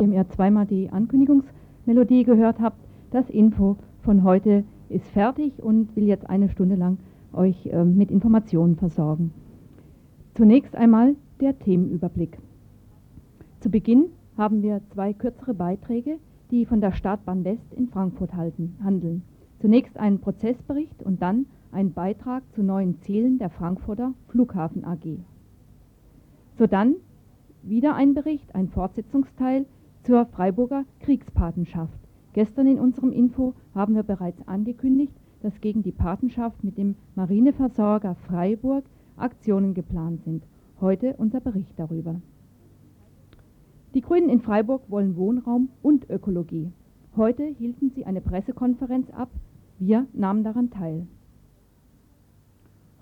dem ihr zweimal die Ankündigungsmelodie gehört habt, das Info von heute ist fertig und will jetzt eine Stunde lang euch äh, mit Informationen versorgen. Zunächst einmal der Themenüberblick. Zu Beginn haben wir zwei kürzere Beiträge, die von der Startbahn West in Frankfurt halten, handeln. Zunächst einen Prozessbericht und dann ein Beitrag zu neuen Zielen der Frankfurter Flughafen AG. So dann wieder ein Bericht, ein Fortsetzungsteil zur Freiburger Kriegspatenschaft. Gestern in unserem Info haben wir bereits angekündigt, dass gegen die Patenschaft mit dem Marineversorger Freiburg Aktionen geplant sind. Heute unser Bericht darüber. Die Grünen in Freiburg wollen Wohnraum und Ökologie. Heute hielten sie eine Pressekonferenz ab. Wir nahmen daran teil.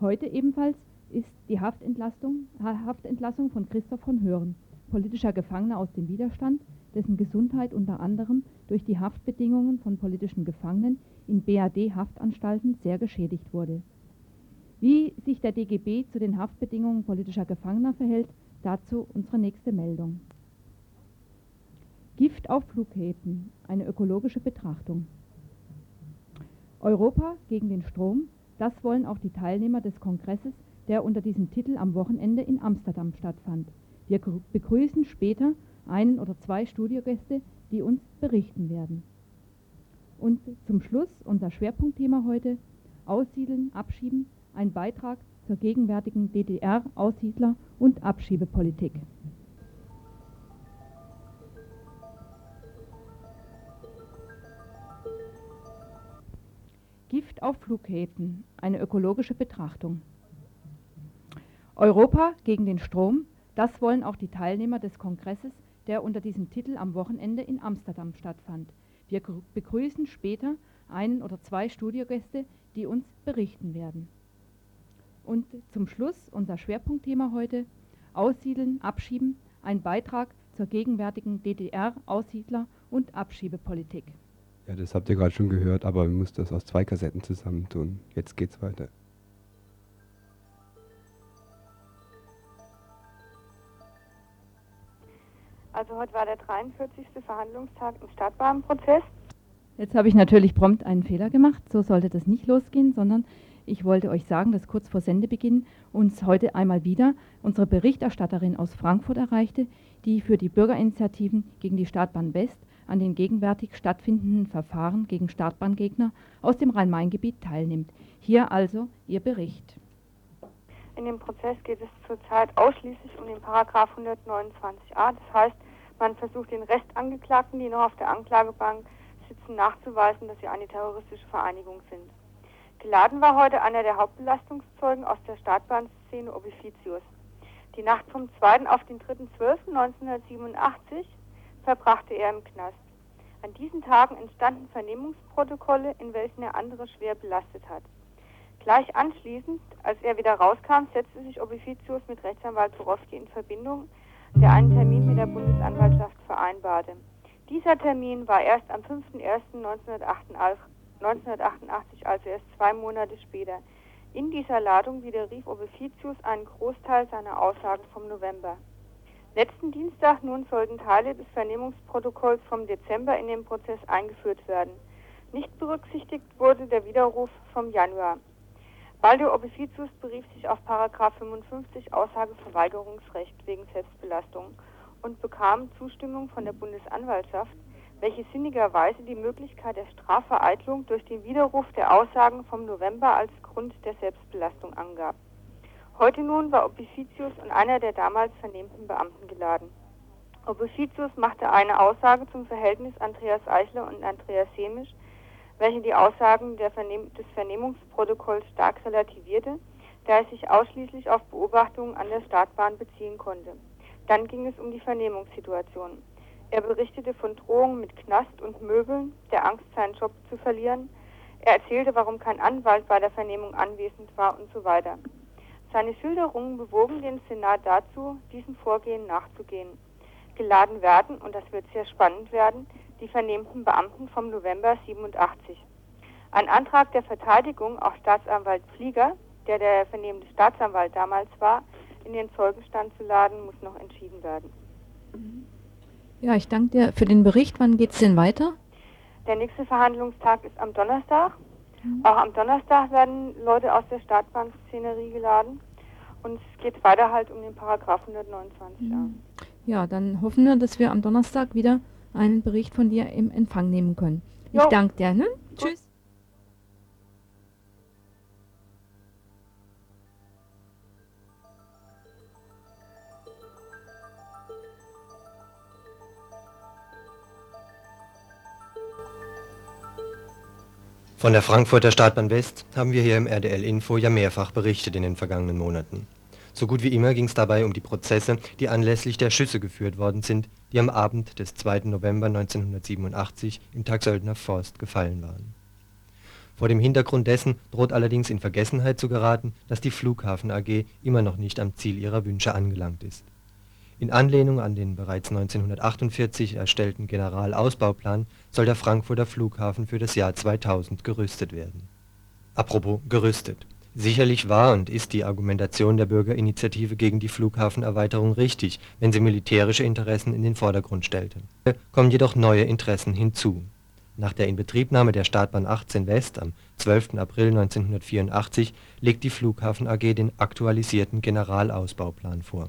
Heute ebenfalls ist die Haftentlassung, Haftentlassung von Christoph von Hören, politischer Gefangener aus dem Widerstand, dessen Gesundheit unter anderem durch die Haftbedingungen von politischen Gefangenen in BAD-Haftanstalten sehr geschädigt wurde. Wie sich der DGB zu den Haftbedingungen politischer Gefangener verhält, dazu unsere nächste Meldung. Gift auf Flughäfen, eine ökologische Betrachtung. Europa gegen den Strom das wollen auch die Teilnehmer des Kongresses, der unter diesem Titel am Wochenende in Amsterdam stattfand. Wir begrüßen später einen oder zwei Studiogäste, die uns berichten werden. Und zum Schluss unser Schwerpunktthema heute, Aussiedeln, Abschieben, ein Beitrag zur gegenwärtigen DDR-Aussiedler- und Abschiebepolitik. Gift auf Flughäfen, eine ökologische Betrachtung. Europa gegen den Strom, das wollen auch die Teilnehmer des Kongresses, der unter diesem Titel am Wochenende in Amsterdam stattfand. Wir begrüßen später einen oder zwei Studiogäste, die uns berichten werden. Und zum Schluss unser Schwerpunktthema heute, Aussiedeln, Abschieben, ein Beitrag zur gegenwärtigen DDR-Aussiedler- und Abschiebepolitik. Ja, das habt ihr gerade schon gehört, aber wir mussten das aus zwei Kassetten zusammentun. Jetzt geht's weiter. Heute war der 43. Verhandlungstag im Stadtbahnprozess. Jetzt habe ich natürlich prompt einen Fehler gemacht. So sollte das nicht losgehen, sondern ich wollte euch sagen, dass kurz vor Sendebeginn uns heute einmal wieder unsere Berichterstatterin aus Frankfurt erreichte, die für die Bürgerinitiativen gegen die Stadtbahn West an den gegenwärtig stattfindenden Verfahren gegen Startbahngegner aus dem Rhein-Main-Gebiet teilnimmt. Hier also Ihr Bericht. In dem Prozess geht es zurzeit ausschließlich um den Paragraph 129a. Das heißt, man versucht den Restangeklagten, die noch auf der Anklagebank sitzen, nachzuweisen, dass sie eine terroristische Vereinigung sind. Geladen war heute einer der Hauptbelastungszeugen aus der Startbahnszene Obificius. Die Nacht vom 2. auf den 3.12.1987 verbrachte er im Knast. An diesen Tagen entstanden Vernehmungsprotokolle, in welchen er andere schwer belastet hat. Gleich anschließend, als er wieder rauskam, setzte sich Obificius mit Rechtsanwalt Borowski in Verbindung, der einen Termin mit der Bundesanwaltschaft vereinbarte. Dieser Termin war erst am 5.1.1988, also erst zwei Monate später. In dieser Ladung widerrief Obificius einen Großteil seiner Aussagen vom November. Letzten Dienstag nun sollten Teile des Vernehmungsprotokolls vom Dezember in den Prozess eingeführt werden. Nicht berücksichtigt wurde der Widerruf vom Januar. Baldo Obificius berief sich auf Paragraph 55 Aussageverweigerungsrecht wegen Selbstbelastung und bekam Zustimmung von der Bundesanwaltschaft, welche sinnigerweise die Möglichkeit der Strafvereitlung durch den Widerruf der Aussagen vom November als Grund der Selbstbelastung angab. Heute nun war Obificius und einer der damals vernehmten Beamten geladen. Obificius machte eine Aussage zum Verhältnis Andreas Eichler und Andreas Semisch, welche die Aussagen Vernehm des Vernehmungsprotokolls stark relativierte, da es sich ausschließlich auf Beobachtungen an der Startbahn beziehen konnte. Dann ging es um die Vernehmungssituation. Er berichtete von Drohungen mit Knast und Möbeln, der Angst, seinen Job zu verlieren. Er erzählte, warum kein Anwalt bei der Vernehmung anwesend war und so weiter. Seine Schilderungen bewogen den Senat dazu, diesem Vorgehen nachzugehen. Geladen werden, und das wird sehr spannend werden, die vernehmten Beamten vom November 87. Ein Antrag der Verteidigung, auch Staatsanwalt Flieger, der der vernehmende Staatsanwalt damals war, in den Zeugenstand zu laden, muss noch entschieden werden. Ja, ich danke dir für den Bericht. Wann geht es denn weiter? Der nächste Verhandlungstag ist am Donnerstag. Mhm. Auch am Donnerstag werden Leute aus der Startbankszenerie geladen. Und es geht weiter halt um den Paragraph 129. Mhm. Ja, dann hoffen wir, dass wir am Donnerstag wieder einen Bericht von dir im Empfang nehmen können. Ich danke dir. Ne? Tschüss. Von der Frankfurter Startbahn West haben wir hier im RDL Info ja mehrfach berichtet in den vergangenen Monaten. So gut wie immer ging es dabei um die Prozesse, die anlässlich der Schüsse geführt worden sind, die am Abend des 2. November 1987 im Tagsöldner Forst gefallen waren. Vor dem Hintergrund dessen droht allerdings in Vergessenheit zu geraten, dass die Flughafen AG immer noch nicht am Ziel ihrer Wünsche angelangt ist in Anlehnung an den bereits 1948 erstellten Generalausbauplan soll der Frankfurter Flughafen für das Jahr 2000 gerüstet werden. Apropos gerüstet: Sicherlich war und ist die Argumentation der Bürgerinitiative gegen die Flughafenerweiterung richtig, wenn sie militärische Interessen in den Vordergrund stellte. Hier kommen jedoch neue Interessen hinzu. Nach der Inbetriebnahme der Startbahn 18 West am 12. April 1984 legt die Flughafen AG den aktualisierten Generalausbauplan vor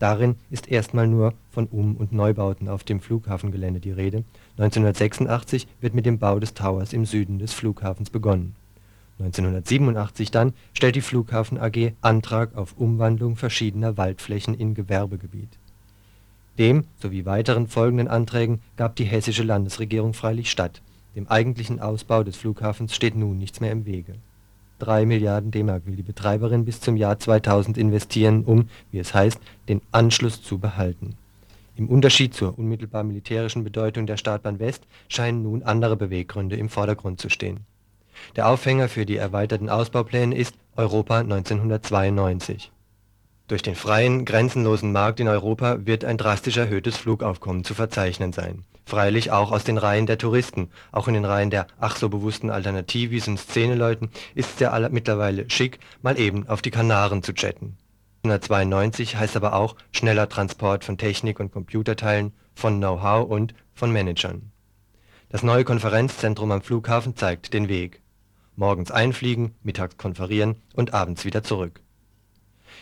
Darin ist erstmal nur von Um und Neubauten auf dem Flughafengelände die Rede, 1986 wird mit dem Bau des Towers im Süden des Flughafens begonnen. 1987 dann stellt die Flughafen AG Antrag auf Umwandlung verschiedener Waldflächen in Gewerbegebiet. Dem sowie weiteren folgenden Anträgen gab die hessische Landesregierung freilich statt, dem eigentlichen Ausbau des Flughafens steht nun nichts mehr im Wege 3 Milliarden DM will die Betreiberin bis zum Jahr 2000 investieren, um, wie es heißt, den Anschluss zu behalten. Im Unterschied zur unmittelbar militärischen Bedeutung der Startbahn West scheinen nun andere Beweggründe im Vordergrund zu stehen. Der Aufhänger für die erweiterten Ausbaupläne ist Europa 1992. Durch den freien, grenzenlosen Markt in Europa wird ein drastisch erhöhtes Flugaufkommen zu verzeichnen sein Freilich auch aus den Reihen der Touristen, auch in den Reihen der ach so bewussten Alternativis und Szeneleuten ist es ja mittlerweile schick, mal eben auf die Kanaren zu jetten. 1992 heißt aber auch schneller Transport von Technik und Computerteilen, von Know-how und von Managern. Das neue Konferenzzentrum am Flughafen zeigt den Weg. Morgens einfliegen, mittags konferieren und abends wieder zurück.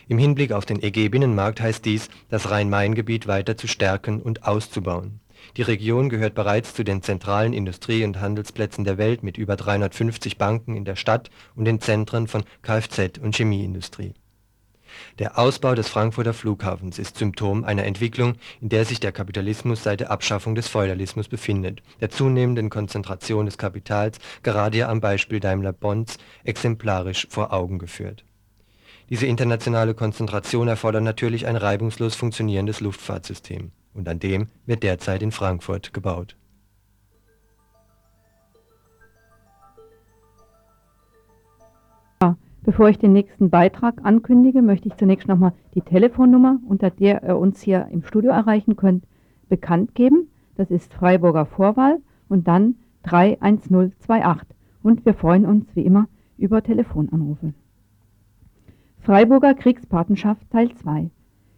Im Hinblick auf den EG-Binnenmarkt heißt dies, das Rhein-Main-Gebiet weiter zu stärken und auszubauen die Region gehört bereits zu den zentralen Industrie und Handelsplätzen der Welt mit über 350 Banken in der Stadt und den Zentren von Kfz und Chemieindustrie. Der Ausbau des Frankfurter Flughafens ist Symptom einer Entwicklung, in der sich der Kapitalismus seit der Abschaffung des Feudalismus befindet, der zunehmenden Konzentration des Kapitals gerade ja am Beispiel Daimler-Bonds exemplarisch vor Augen geführt. Diese internationale Konzentration erfordert natürlich ein reibungslos funktionierendes Luftfahrtsystem und an dem wird derzeit in Frankfurt gebaut. Bevor ich den nächsten Beitrag ankündige, möchte ich zunächst nochmal die Telefonnummer, unter der ihr uns hier im Studio erreichen könnt, bekannt geben. Das ist Freiburger Vorwahl und dann 31028. Und wir freuen uns wie immer über Telefonanrufe. Freiburger Kriegspatenschaft Teil 2.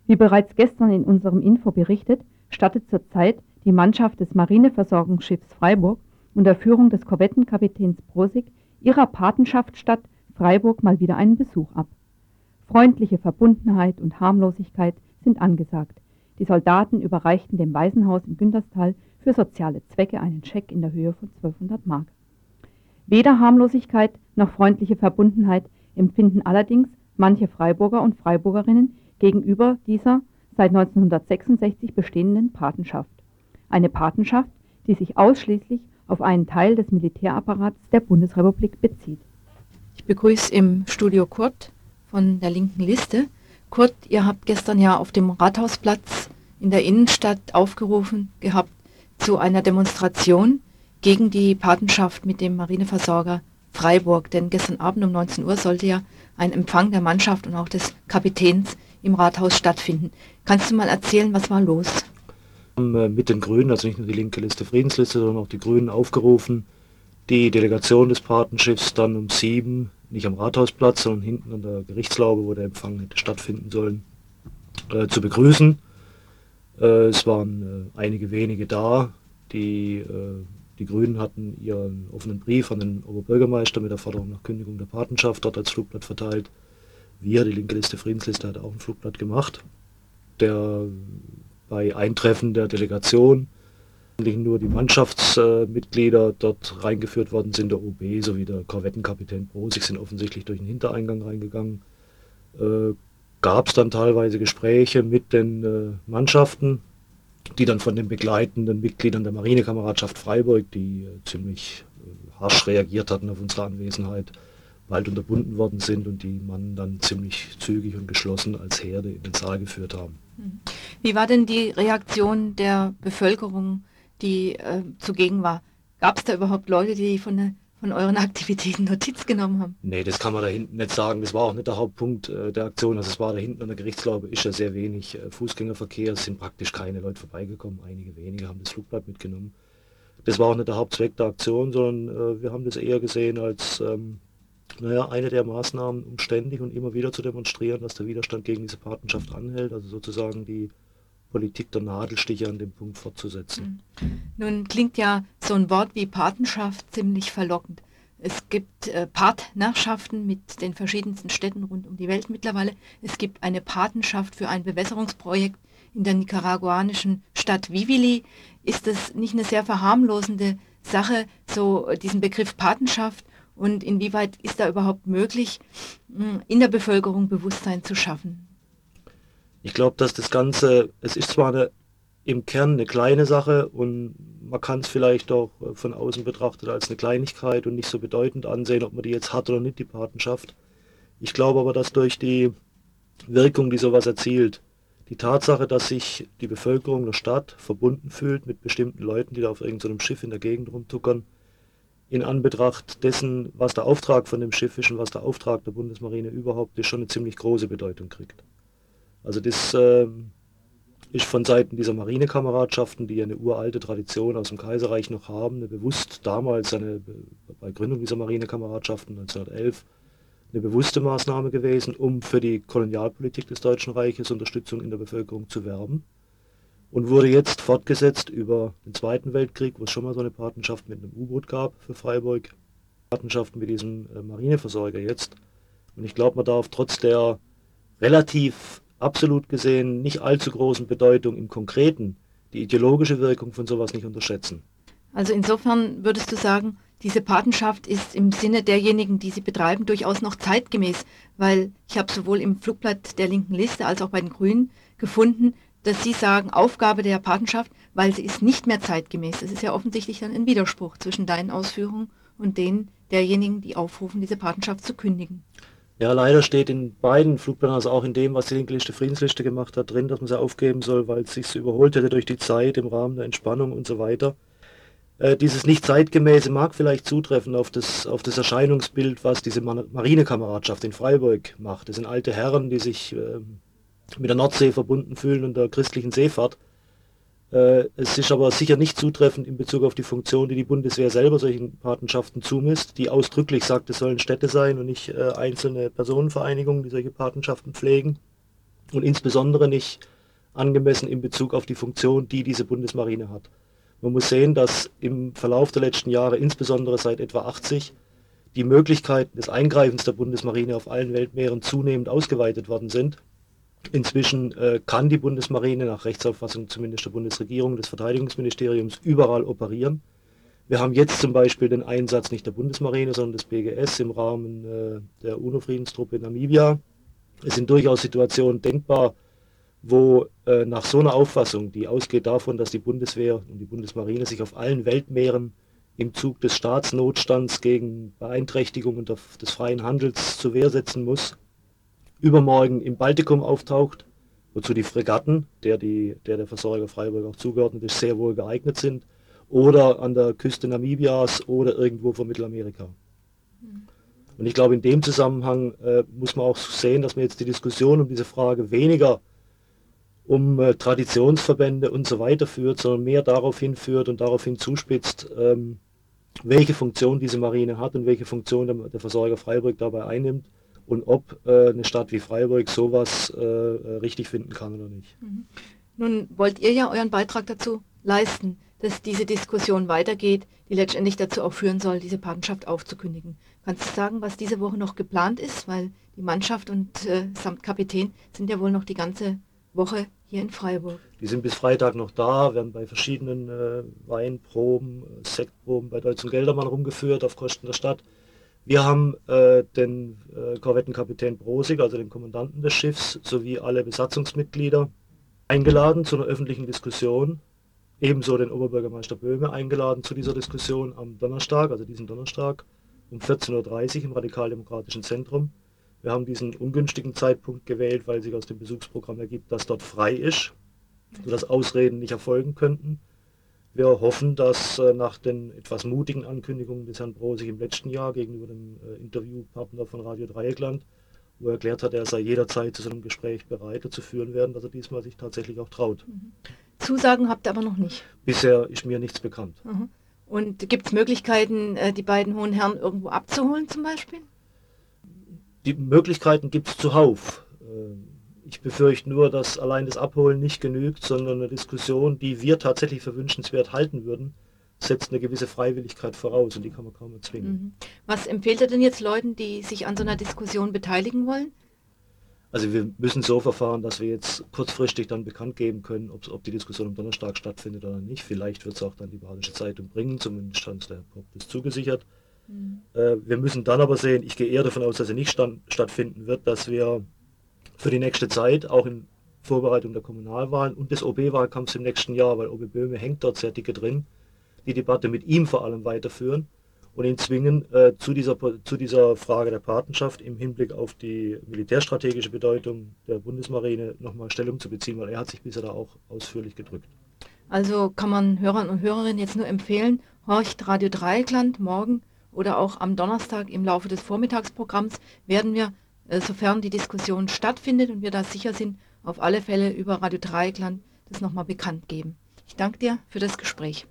Wie bereits gestern in unserem Info berichtet, stattet zurzeit die Mannschaft des Marineversorgungsschiffs Freiburg unter Führung des Korvettenkapitäns Prosig ihrer Patenschaftsstadt Freiburg mal wieder einen Besuch ab. Freundliche Verbundenheit und Harmlosigkeit sind angesagt. Die Soldaten überreichten dem Waisenhaus im Günterstal für soziale Zwecke einen Scheck in der Höhe von 1200 Mark. Weder Harmlosigkeit noch freundliche Verbundenheit empfinden allerdings manche Freiburger und Freiburgerinnen gegenüber dieser seit 1966 bestehenden Patenschaft. Eine Patenschaft, die sich ausschließlich auf einen Teil des Militärapparats der Bundesrepublik bezieht. Ich begrüße im Studio Kurt von der linken Liste. Kurt, ihr habt gestern ja auf dem Rathausplatz in der Innenstadt aufgerufen gehabt zu einer Demonstration gegen die Patenschaft mit dem Marineversorger Freiburg. Denn gestern Abend um 19 Uhr sollte ja ein Empfang der Mannschaft und auch des Kapitäns im Rathaus stattfinden. Kannst du mal erzählen, was war los? Äh, mit den Grünen, also nicht nur die linke Liste Friedensliste, sondern auch die Grünen aufgerufen, die Delegation des Patenschiffs dann um sieben, nicht am Rathausplatz, sondern hinten an der Gerichtslaube, wo der Empfang hätte stattfinden sollen, äh, zu begrüßen. Äh, es waren äh, einige wenige da, die, äh, die Grünen hatten ihren offenen Brief an den Oberbürgermeister mit der Forderung nach Kündigung der Patenschaft dort als Flugblatt verteilt. Wir, die linke Liste, Friedensliste, hat auch ein Flugblatt gemacht, der bei Eintreffen der Delegation nur die Mannschaftsmitglieder dort reingeführt worden sind, der OB sowie der Korvettenkapitän Brosig sind offensichtlich durch den Hintereingang reingegangen. Äh, Gab es dann teilweise Gespräche mit den äh, Mannschaften, die dann von den begleitenden Mitgliedern der Marinekameradschaft Freiburg, die äh, ziemlich äh, harsch reagiert hatten auf unsere Anwesenheit, bald unterbunden worden sind und die Mann dann ziemlich zügig und geschlossen als Herde in den Saal geführt haben. Mhm. Wie war denn die Reaktion der Bevölkerung die äh, zugegen war. Gab es da überhaupt Leute, die von, der, von euren Aktivitäten Notiz genommen haben? Nee, das kann man da hinten nicht sagen. Das war auch nicht der Hauptpunkt äh, der Aktion. Also es war da hinten an der Gerichtslaube ist ja sehr wenig äh, Fußgängerverkehr. Es sind praktisch keine Leute vorbeigekommen. Einige wenige haben das Flugblatt mitgenommen. Das war auch nicht der Hauptzweck der Aktion, sondern äh, wir haben das eher gesehen als ähm, naja, eine der Maßnahmen, um ständig und immer wieder zu demonstrieren, dass der Widerstand gegen diese Patenschaft anhält. Also sozusagen die Politik der Nadelstiche an dem Punkt fortzusetzen. Mhm. Nun klingt ja so ein Wort wie Patenschaft ziemlich verlockend. Es gibt äh, Partnerschaften mit den verschiedensten Städten rund um die Welt mittlerweile. Es gibt eine Patenschaft für ein Bewässerungsprojekt in der nicaraguanischen Stadt Vivili. Ist das nicht eine sehr verharmlosende Sache, so diesen Begriff Patenschaft? Und inwieweit ist da überhaupt möglich, in der Bevölkerung Bewusstsein zu schaffen? Ich glaube, dass das Ganze, es ist zwar eine, im Kern eine kleine Sache und man kann es vielleicht auch äh, von außen betrachtet als eine Kleinigkeit und nicht so bedeutend ansehen, ob man die jetzt hat oder nicht, die Patenschaft. Ich glaube aber, dass durch die Wirkung, die sowas erzielt, die Tatsache, dass sich die Bevölkerung der Stadt verbunden fühlt mit bestimmten Leuten, die da auf irgendeinem Schiff in der Gegend rumtuckern, in Anbetracht dessen, was der Auftrag von dem Schiff ist und was der Auftrag der Bundesmarine überhaupt ist, schon eine ziemlich große Bedeutung kriegt. Also das äh, ist von Seiten dieser Marinekameradschaften, die eine uralte Tradition aus dem Kaiserreich noch haben, eine bewusst damals eine, bei Gründung dieser Marinekameradschaften 1911 eine bewusste Maßnahme gewesen, um für die Kolonialpolitik des Deutschen Reiches Unterstützung in der Bevölkerung zu werben und wurde jetzt fortgesetzt über den Zweiten Weltkrieg, wo es schon mal so eine Patenschaft mit einem U-Boot gab für Freiburg, Patenschaften mit diesem äh, Marineversorger jetzt. Und ich glaube, man darf trotz der relativ absolut gesehen nicht allzu großen Bedeutung im Konkreten die ideologische Wirkung von sowas nicht unterschätzen. Also insofern würdest du sagen, diese Patenschaft ist im Sinne derjenigen, die sie betreiben, durchaus noch zeitgemäß, weil ich habe sowohl im Flugblatt der linken Liste als auch bei den Grünen gefunden, dass sie sagen, Aufgabe der Patenschaft, weil sie ist nicht mehr zeitgemäß. Es ist ja offensichtlich dann ein Widerspruch zwischen deinen Ausführungen und denen derjenigen, die aufrufen, diese Patenschaft zu kündigen. Ja, leider steht in beiden Flugplänen, also auch in dem, was die linke Liste Friedensliste gemacht hat, drin, dass man sie aufgeben soll, weil es sich so überholt hätte durch die Zeit im Rahmen der Entspannung und so weiter. Äh, dieses nicht zeitgemäße mag vielleicht zutreffen auf das, auf das Erscheinungsbild, was diese Marinekameradschaft in Freiburg macht. Das sind alte Herren, die sich äh, mit der Nordsee verbunden fühlen und der christlichen Seefahrt. Äh, es ist aber sicher nicht zutreffend in Bezug auf die Funktion, die die Bundeswehr selber solchen Patenschaften zumisst, die ausdrücklich sagt, es sollen Städte sein und nicht äh, einzelne Personenvereinigungen, die solche Patenschaften pflegen. Und insbesondere nicht angemessen in Bezug auf die Funktion, die diese Bundesmarine hat. Man muss sehen, dass im Verlauf der letzten Jahre, insbesondere seit etwa 80, die Möglichkeiten des Eingreifens der Bundesmarine auf allen Weltmeeren zunehmend ausgeweitet worden sind Inzwischen äh, kann die Bundesmarine nach Rechtsauffassung zumindest der Bundesregierung, des Verteidigungsministeriums überall operieren. Wir haben jetzt zum Beispiel den Einsatz nicht der Bundesmarine, sondern des BGS im Rahmen äh, der UNO-Friedenstruppe in Namibia. Es sind durchaus Situationen denkbar, wo äh, nach so einer Auffassung, die ausgeht davon, dass die Bundeswehr und die Bundesmarine sich auf allen Weltmeeren im Zug des Staatsnotstands gegen Beeinträchtigungen des freien Handels zur Wehr setzen muss, übermorgen im Baltikum auftaucht, wozu die Fregatten, der, die, der der Versorger Freiburg auch zugeordnet ist, sehr wohl geeignet sind, oder an der Küste Namibias oder irgendwo vor Mittelamerika. Und ich glaube, in dem Zusammenhang äh, muss man auch sehen, dass man jetzt die Diskussion um diese Frage weniger um äh, Traditionsverbände und so weiter führt, sondern mehr darauf hinführt und daraufhin zuspitzt, ähm, welche Funktion diese Marine hat und welche Funktion der, der Versorger Freiburg dabei einnimmt und ob äh, eine Stadt wie Freiburg sowas äh, äh, richtig finden kann oder nicht. Mhm. Nun wollt ihr ja euren Beitrag dazu leisten, dass diese Diskussion weitergeht, die letztendlich dazu auch führen soll, diese Patenschaft aufzukündigen. Kannst du sagen, was diese Woche noch geplant ist? Weil die Mannschaft und äh, samt Kapitän sind ja wohl noch die ganze Woche hier in Freiburg. Die sind bis Freitag noch da, werden bei verschiedenen äh, Weinproben, äh, Sektproben bei Deutsch und Geldermann rumgeführt auf Kosten der Stadt. Wir haben äh, den äh, Korvettenkapitän Brosig, also den Kommandanten des Schiffs, sowie alle Besatzungsmitglieder eingeladen zu einer öffentlichen Diskussion. Ebenso den Oberbürgermeister Böhme eingeladen zu dieser Diskussion am Donnerstag, also diesen Donnerstag um 14.30 Uhr im Radikaldemokratischen Zentrum. Wir haben diesen ungünstigen Zeitpunkt gewählt, weil sich aus dem Besuchsprogramm ergibt, dass dort frei ist, sodass Ausreden nicht erfolgen könnten. Wir hoffen, dass äh, nach den etwas mutigen Ankündigungen des Herrn Brosig im letzten Jahr gegenüber dem äh, Interviewpartner von Radio Dreieckland, wo er erklärt hat, er sei jederzeit zu so einem Gespräch bereit zu führen werden, dass er diesmal sich tatsächlich auch traut. Mhm. Zusagen habt ihr aber noch nicht? Bisher ist mir nichts bekannt. Mhm. Und gibt es Möglichkeiten, äh, die beiden hohen Herren irgendwo abzuholen zum Beispiel? Die Möglichkeiten gibt es zuhauf. Ähm, ich befürchte nur, dass allein das Abholen nicht genügt, sondern eine Diskussion, die wir tatsächlich für wünschenswert halten würden, setzt eine gewisse Freiwilligkeit voraus und die kann man kaum erzwingen. Mhm. Was empfiehlt er denn jetzt Leuten, die sich an so einer Diskussion beteiligen wollen? Also wir müssen so verfahren, dass wir jetzt kurzfristig dann bekannt geben können, ob die Diskussion am Donnerstag stattfindet oder nicht. Vielleicht wird es auch dann die Badische Zeitung bringen, zumindest stand der Pop ist zugesichert. Mhm. Äh, wir müssen dann aber sehen, ich gehe eher davon aus, dass er nicht stand, stattfinden wird, dass wir für die nächste Zeit, auch in Vorbereitung der Kommunalwahlen und des OB-Wahlkampfs im nächsten Jahr, weil OB Böhme hängt dort sehr dicke drin, die Debatte mit ihm vor allem weiterführen und ihn zwingen, äh, zu, dieser, zu dieser Frage der Patenschaft im Hinblick auf die militärstrategische Bedeutung der Bundesmarine nochmal Stellung zu beziehen, weil er hat sich bisher da auch ausführlich gedrückt. Also kann man Hörern und Hörerinnen jetzt nur empfehlen, horcht Radio Dreieckland morgen oder auch am Donnerstag im Laufe des Vormittagsprogramms werden wir sofern die Diskussion stattfindet und wir da sicher sind, auf alle Fälle über Radio Dreieckland das nochmal bekannt geben. Ich danke dir für das Gespräch.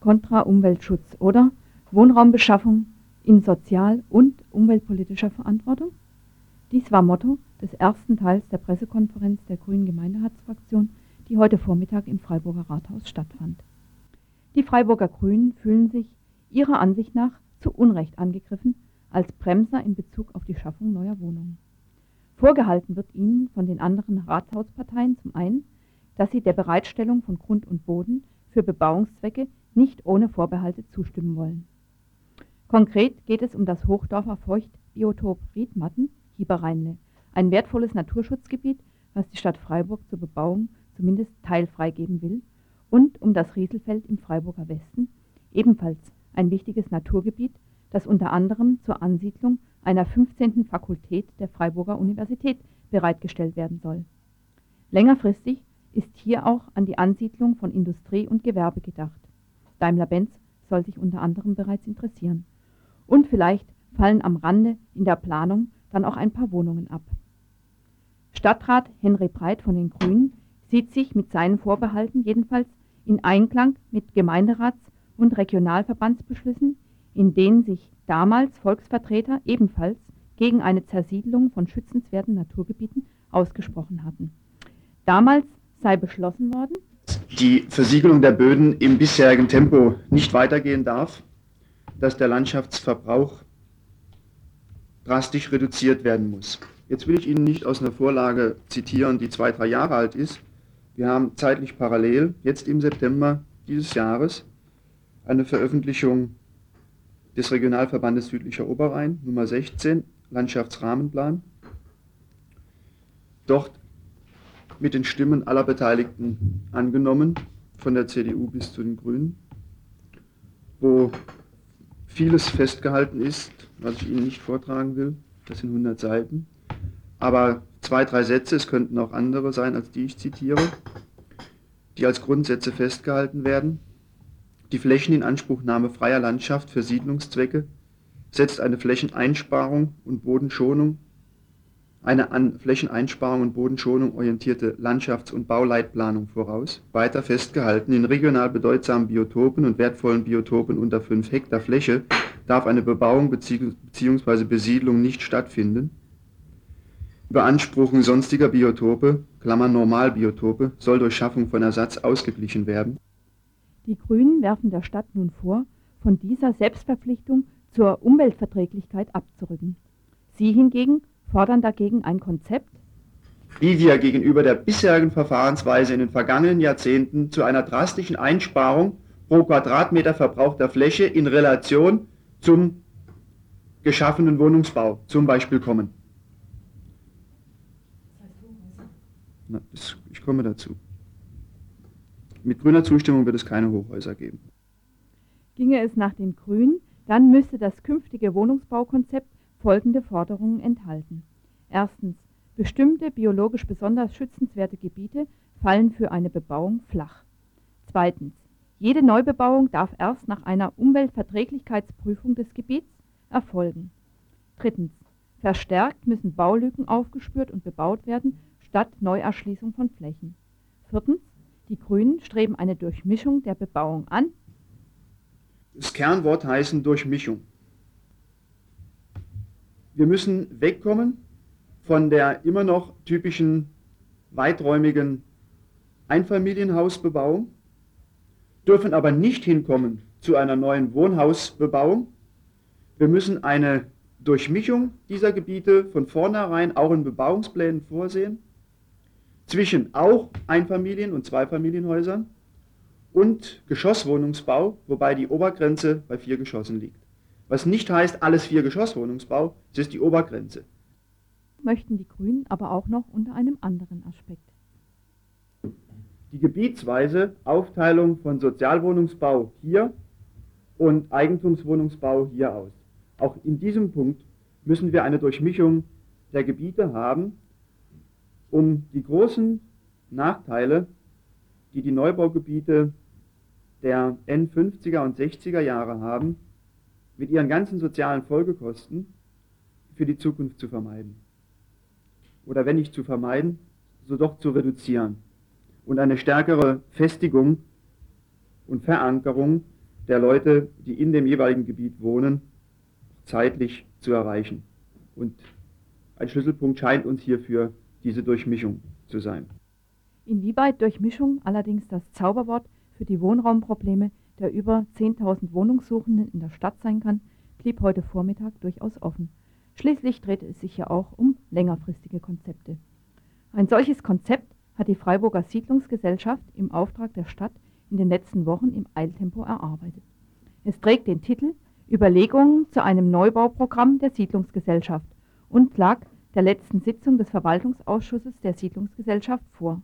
Kontra Umweltschutz oder Wohnraumbeschaffung in sozial- und umweltpolitischer Verantwortung? Dies war Motto des ersten Teils der Pressekonferenz der Grünen Gemeinderatsfraktion, die heute Vormittag im Freiburger Rathaus stattfand. Die Freiburger Grünen fühlen sich ihrer Ansicht nach zu Unrecht angegriffen als Bremser in Bezug auf die Schaffung neuer Wohnungen. Vorgehalten wird ihnen von den anderen Ratshausparteien zum einen, dass sie der Bereitstellung von Grund und Boden für Bebauungszwecke nicht ohne Vorbehalte zustimmen wollen. Konkret geht es um das Hochdorfer Feuchtbiotop Riedmatten, Hieberrheinle, ein wertvolles Naturschutzgebiet, was die Stadt Freiburg zur Bebauung zumindest teilfrei geben will und um das Rieselfeld im Freiburger Westen, ebenfalls ein wichtiges Naturgebiet, das unter anderem zur Ansiedlung einer 15. Fakultät der Freiburger Universität bereitgestellt werden soll. Längerfristig ist hier auch an die Ansiedlung von Industrie und Gewerbe gedacht. Daimler-Benz soll sich unter anderem bereits interessieren. Und vielleicht fallen am Rande in der Planung dann auch ein paar Wohnungen ab. Stadtrat Henry Breit von den Grünen sieht sich mit seinen Vorbehalten jedenfalls in Einklang mit Gemeinderats- und Regionalverbandsbeschlüssen, in denen sich damals Volksvertreter ebenfalls gegen eine Zersiedlung von schützenswerten Naturgebieten ausgesprochen hatten. Damals sei beschlossen worden, die Versiegelung der Böden im bisherigen Tempo nicht weitergehen darf, dass der Landschaftsverbrauch drastisch reduziert werden muss. Jetzt will ich Ihnen nicht aus einer Vorlage zitieren, die zwei, drei Jahre alt ist, wir haben zeitlich parallel, jetzt im September dieses Jahres, eine Veröffentlichung des Regionalverbandes Südlicher Oberrhein, Nummer 16, Landschaftsrahmenplan. Dort mit den Stimmen aller Beteiligten angenommen, von der CDU bis zu den Grünen, wo vieles festgehalten ist, was ich Ihnen nicht vortragen will. Das sind 100 Seiten. Aber zwei, drei Sätze, es könnten auch andere sein, als die ich zitiere, die als Grundsätze festgehalten werden. Die Flächeninanspruchnahme freier Landschaft für Siedlungszwecke setzt eine Flächeneinsparung und Bodenschonung, eine an Flächeneinsparung und Bodenschonung orientierte Landschafts- und Bauleitplanung voraus. Weiter festgehalten, in regional bedeutsamen Biotopen und wertvollen Biotopen unter 5 Hektar Fläche darf eine Bebauung bzw. Besiedlung nicht stattfinden. Beanspruchung sonstiger Biotope, Klammern Normalbiotope, soll durch Schaffung von Ersatz ausgeglichen werden. Die Grünen werfen der Stadt nun vor, von dieser Selbstverpflichtung zur Umweltverträglichkeit abzurücken. Sie hingegen fordern dagegen ein Konzept, wie wir gegenüber der bisherigen Verfahrensweise in den vergangenen Jahrzehnten zu einer drastischen Einsparung pro Quadratmeter verbrauchter Fläche in Relation zum geschaffenen Wohnungsbau zum Beispiel kommen. Na, das, ich komme dazu. Mit grüner Zustimmung wird es keine Hochhäuser geben. Ginge es nach den Grünen, dann müsste das künftige Wohnungsbaukonzept folgende Forderungen enthalten. Erstens, bestimmte biologisch besonders schützenswerte Gebiete fallen für eine Bebauung flach. Zweitens, jede Neubebauung darf erst nach einer Umweltverträglichkeitsprüfung des Gebiets erfolgen. Drittens, verstärkt müssen Baulücken aufgespürt und bebaut werden, statt Neuerschließung von Flächen. Viertens, die Grünen streben eine Durchmischung der Bebauung an. Das Kernwort heißen Durchmischung. Wir müssen wegkommen von der immer noch typischen weiträumigen Einfamilienhausbebauung, dürfen aber nicht hinkommen zu einer neuen Wohnhausbebauung. Wir müssen eine Durchmischung dieser Gebiete von vornherein auch in Bebauungsplänen vorsehen, zwischen auch Einfamilien- und Zweifamilienhäusern und Geschosswohnungsbau, wobei die Obergrenze bei vier Geschossen liegt. Was nicht heißt, alles vier Geschosswohnungsbau, das ist die Obergrenze. Möchten die Grünen aber auch noch unter einem anderen Aspekt. Die gebietsweise Aufteilung von Sozialwohnungsbau hier und Eigentumswohnungsbau hier aus. Auch in diesem Punkt müssen wir eine Durchmischung der Gebiete haben, um die großen Nachteile, die die Neubaugebiete der N50er und 60er Jahre haben, mit ihren ganzen sozialen Folgekosten für die Zukunft zu vermeiden. Oder wenn nicht zu vermeiden, so doch zu reduzieren und eine stärkere Festigung und Verankerung der Leute, die in dem jeweiligen Gebiet wohnen, zeitlich zu erreichen. Und ein Schlüsselpunkt scheint uns hierfür diese Durchmischung zu sein. Inwieweit Durchmischung allerdings das Zauberwort für die Wohnraumprobleme der über 10.000 Wohnungssuchenden in der Stadt sein kann, blieb heute Vormittag durchaus offen. Schließlich drehte es sich ja auch um längerfristige Konzepte. Ein solches Konzept hat die Freiburger Siedlungsgesellschaft im Auftrag der Stadt in den letzten Wochen im Eiltempo erarbeitet. Es trägt den Titel Überlegungen zu einem Neubauprogramm der Siedlungsgesellschaft und lag der letzten Sitzung des Verwaltungsausschusses der Siedlungsgesellschaft vor.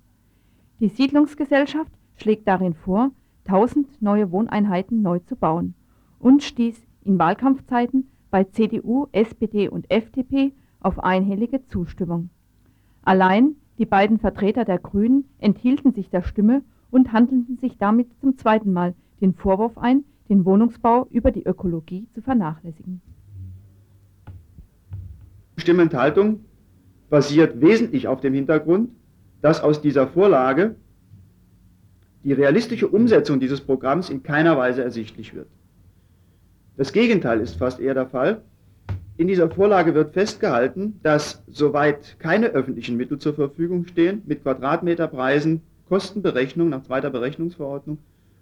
Die Siedlungsgesellschaft schlägt darin vor, 1000 neue Wohneinheiten neu zu bauen und stieß in Wahlkampfzeiten bei CDU, SPD und FDP auf einhellige Zustimmung. Allein die beiden Vertreter der Grünen enthielten sich der Stimme und handelten sich damit zum zweiten Mal den Vorwurf ein, den Wohnungsbau über die Ökologie zu vernachlässigen. Stimmenthaltung basiert wesentlich auf dem Hintergrund, dass aus dieser Vorlage die realistische Umsetzung dieses Programms in keiner Weise ersichtlich wird. Das Gegenteil ist fast eher der Fall. In dieser Vorlage wird festgehalten, dass soweit keine öffentlichen Mittel zur Verfügung stehen, mit Quadratmeterpreisen Kostenberechnung nach zweiter Berechnungsverordnung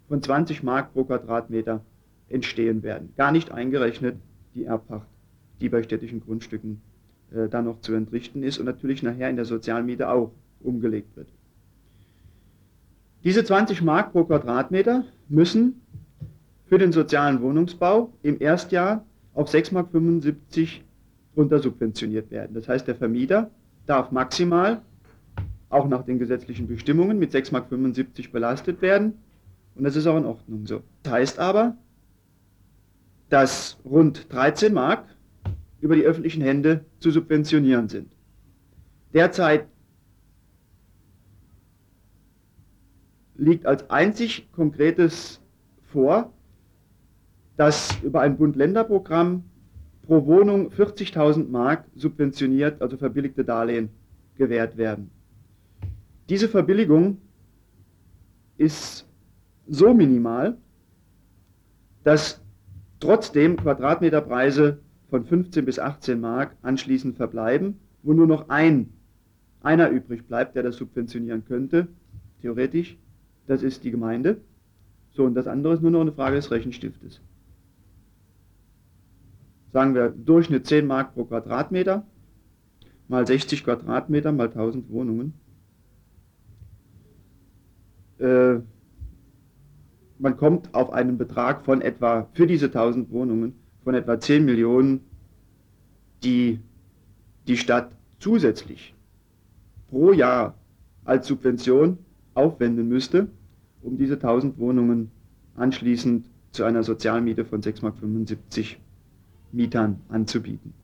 von 20 Mark pro Quadratmeter entstehen werden. Gar nicht eingerechnet die Erbpacht, die bei städtischen Grundstücken äh, dann noch zu entrichten ist und natürlich nachher in der Sozialmiete auch umgelegt wird. Diese 20 Mark pro Quadratmeter müssen für den sozialen Wohnungsbau im Erstjahr auf 6,75 Mark runtersubventioniert werden. Das heißt, der Vermieter darf maximal, auch nach den gesetzlichen Bestimmungen, mit 6,75 Mark belastet werden. Und das ist auch in Ordnung so. Das heißt aber, dass rund 13 Mark über die öffentlichen Hände zu subventionieren sind. Derzeit liegt als einzig konkretes vor, dass über ein Bund-Länder-Programm pro Wohnung 40.000 Mark subventioniert, also verbilligte Darlehen gewährt werden. Diese Verbilligung ist so minimal, dass trotzdem Quadratmeterpreise von 15 bis 18 Mark anschließend verbleiben, wo nur noch ein, einer übrig bleibt, der das subventionieren könnte, theoretisch, das ist die Gemeinde. So, und das andere ist nur noch eine Frage des Rechenstiftes. Sagen wir Durchschnitt 10 Mark pro Quadratmeter, mal 60 Quadratmeter, mal 1000 Wohnungen. Äh, man kommt auf einen Betrag von etwa, für diese 1000 Wohnungen, von etwa 10 Millionen, die die Stadt zusätzlich pro Jahr als Subvention aufwenden müsste, um diese 1000 Wohnungen anschließend zu einer Sozialmiete von 6,75 Mark Mietern anzubieten.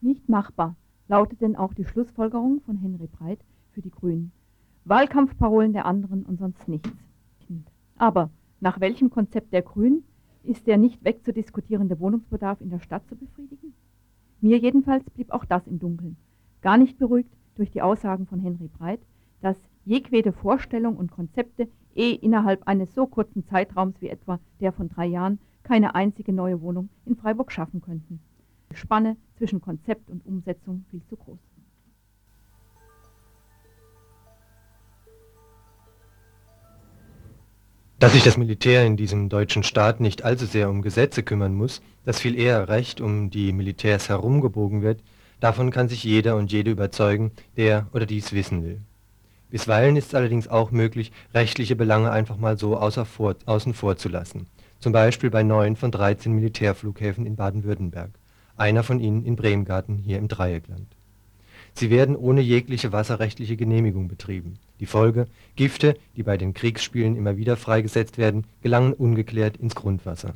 Nicht machbar, lautet denn auch die Schlussfolgerung von Henry Breit für die Grünen. Wahlkampfparolen der anderen und sonst nichts. Aber nach welchem Konzept der Grünen ist der nicht wegzudiskutierende Wohnungsbedarf in der Stadt zu befriedigen? Mir jedenfalls blieb auch das im Dunkeln. Gar nicht beruhigt durch die Aussagen von Henry Breit, dass jegwede Vorstellung und Konzepte eh innerhalb eines so kurzen Zeitraums wie etwa der von drei Jahren keine einzige neue Wohnung in Freiburg schaffen könnten. Die Spanne zwischen Konzept und Umsetzung viel zu groß. Dass sich das Militär in diesem deutschen Staat nicht allzu sehr um Gesetze kümmern muss, dass viel eher Recht um die Militärs herumgebogen wird, davon kann sich jeder und jede überzeugen, der oder dies wissen will. Bisweilen ist es allerdings auch möglich, rechtliche Belange einfach mal so vor, außen vor zu lassen. Zum Beispiel bei neun von 13 Militärflughäfen in Baden-Württemberg, einer von ihnen in Bremgarten hier im Dreieckland. Sie werden ohne jegliche wasserrechtliche Genehmigung betrieben. Die Folge: Gifte, die bei den Kriegsspielen immer wieder freigesetzt werden, gelangen ungeklärt ins Grundwasser.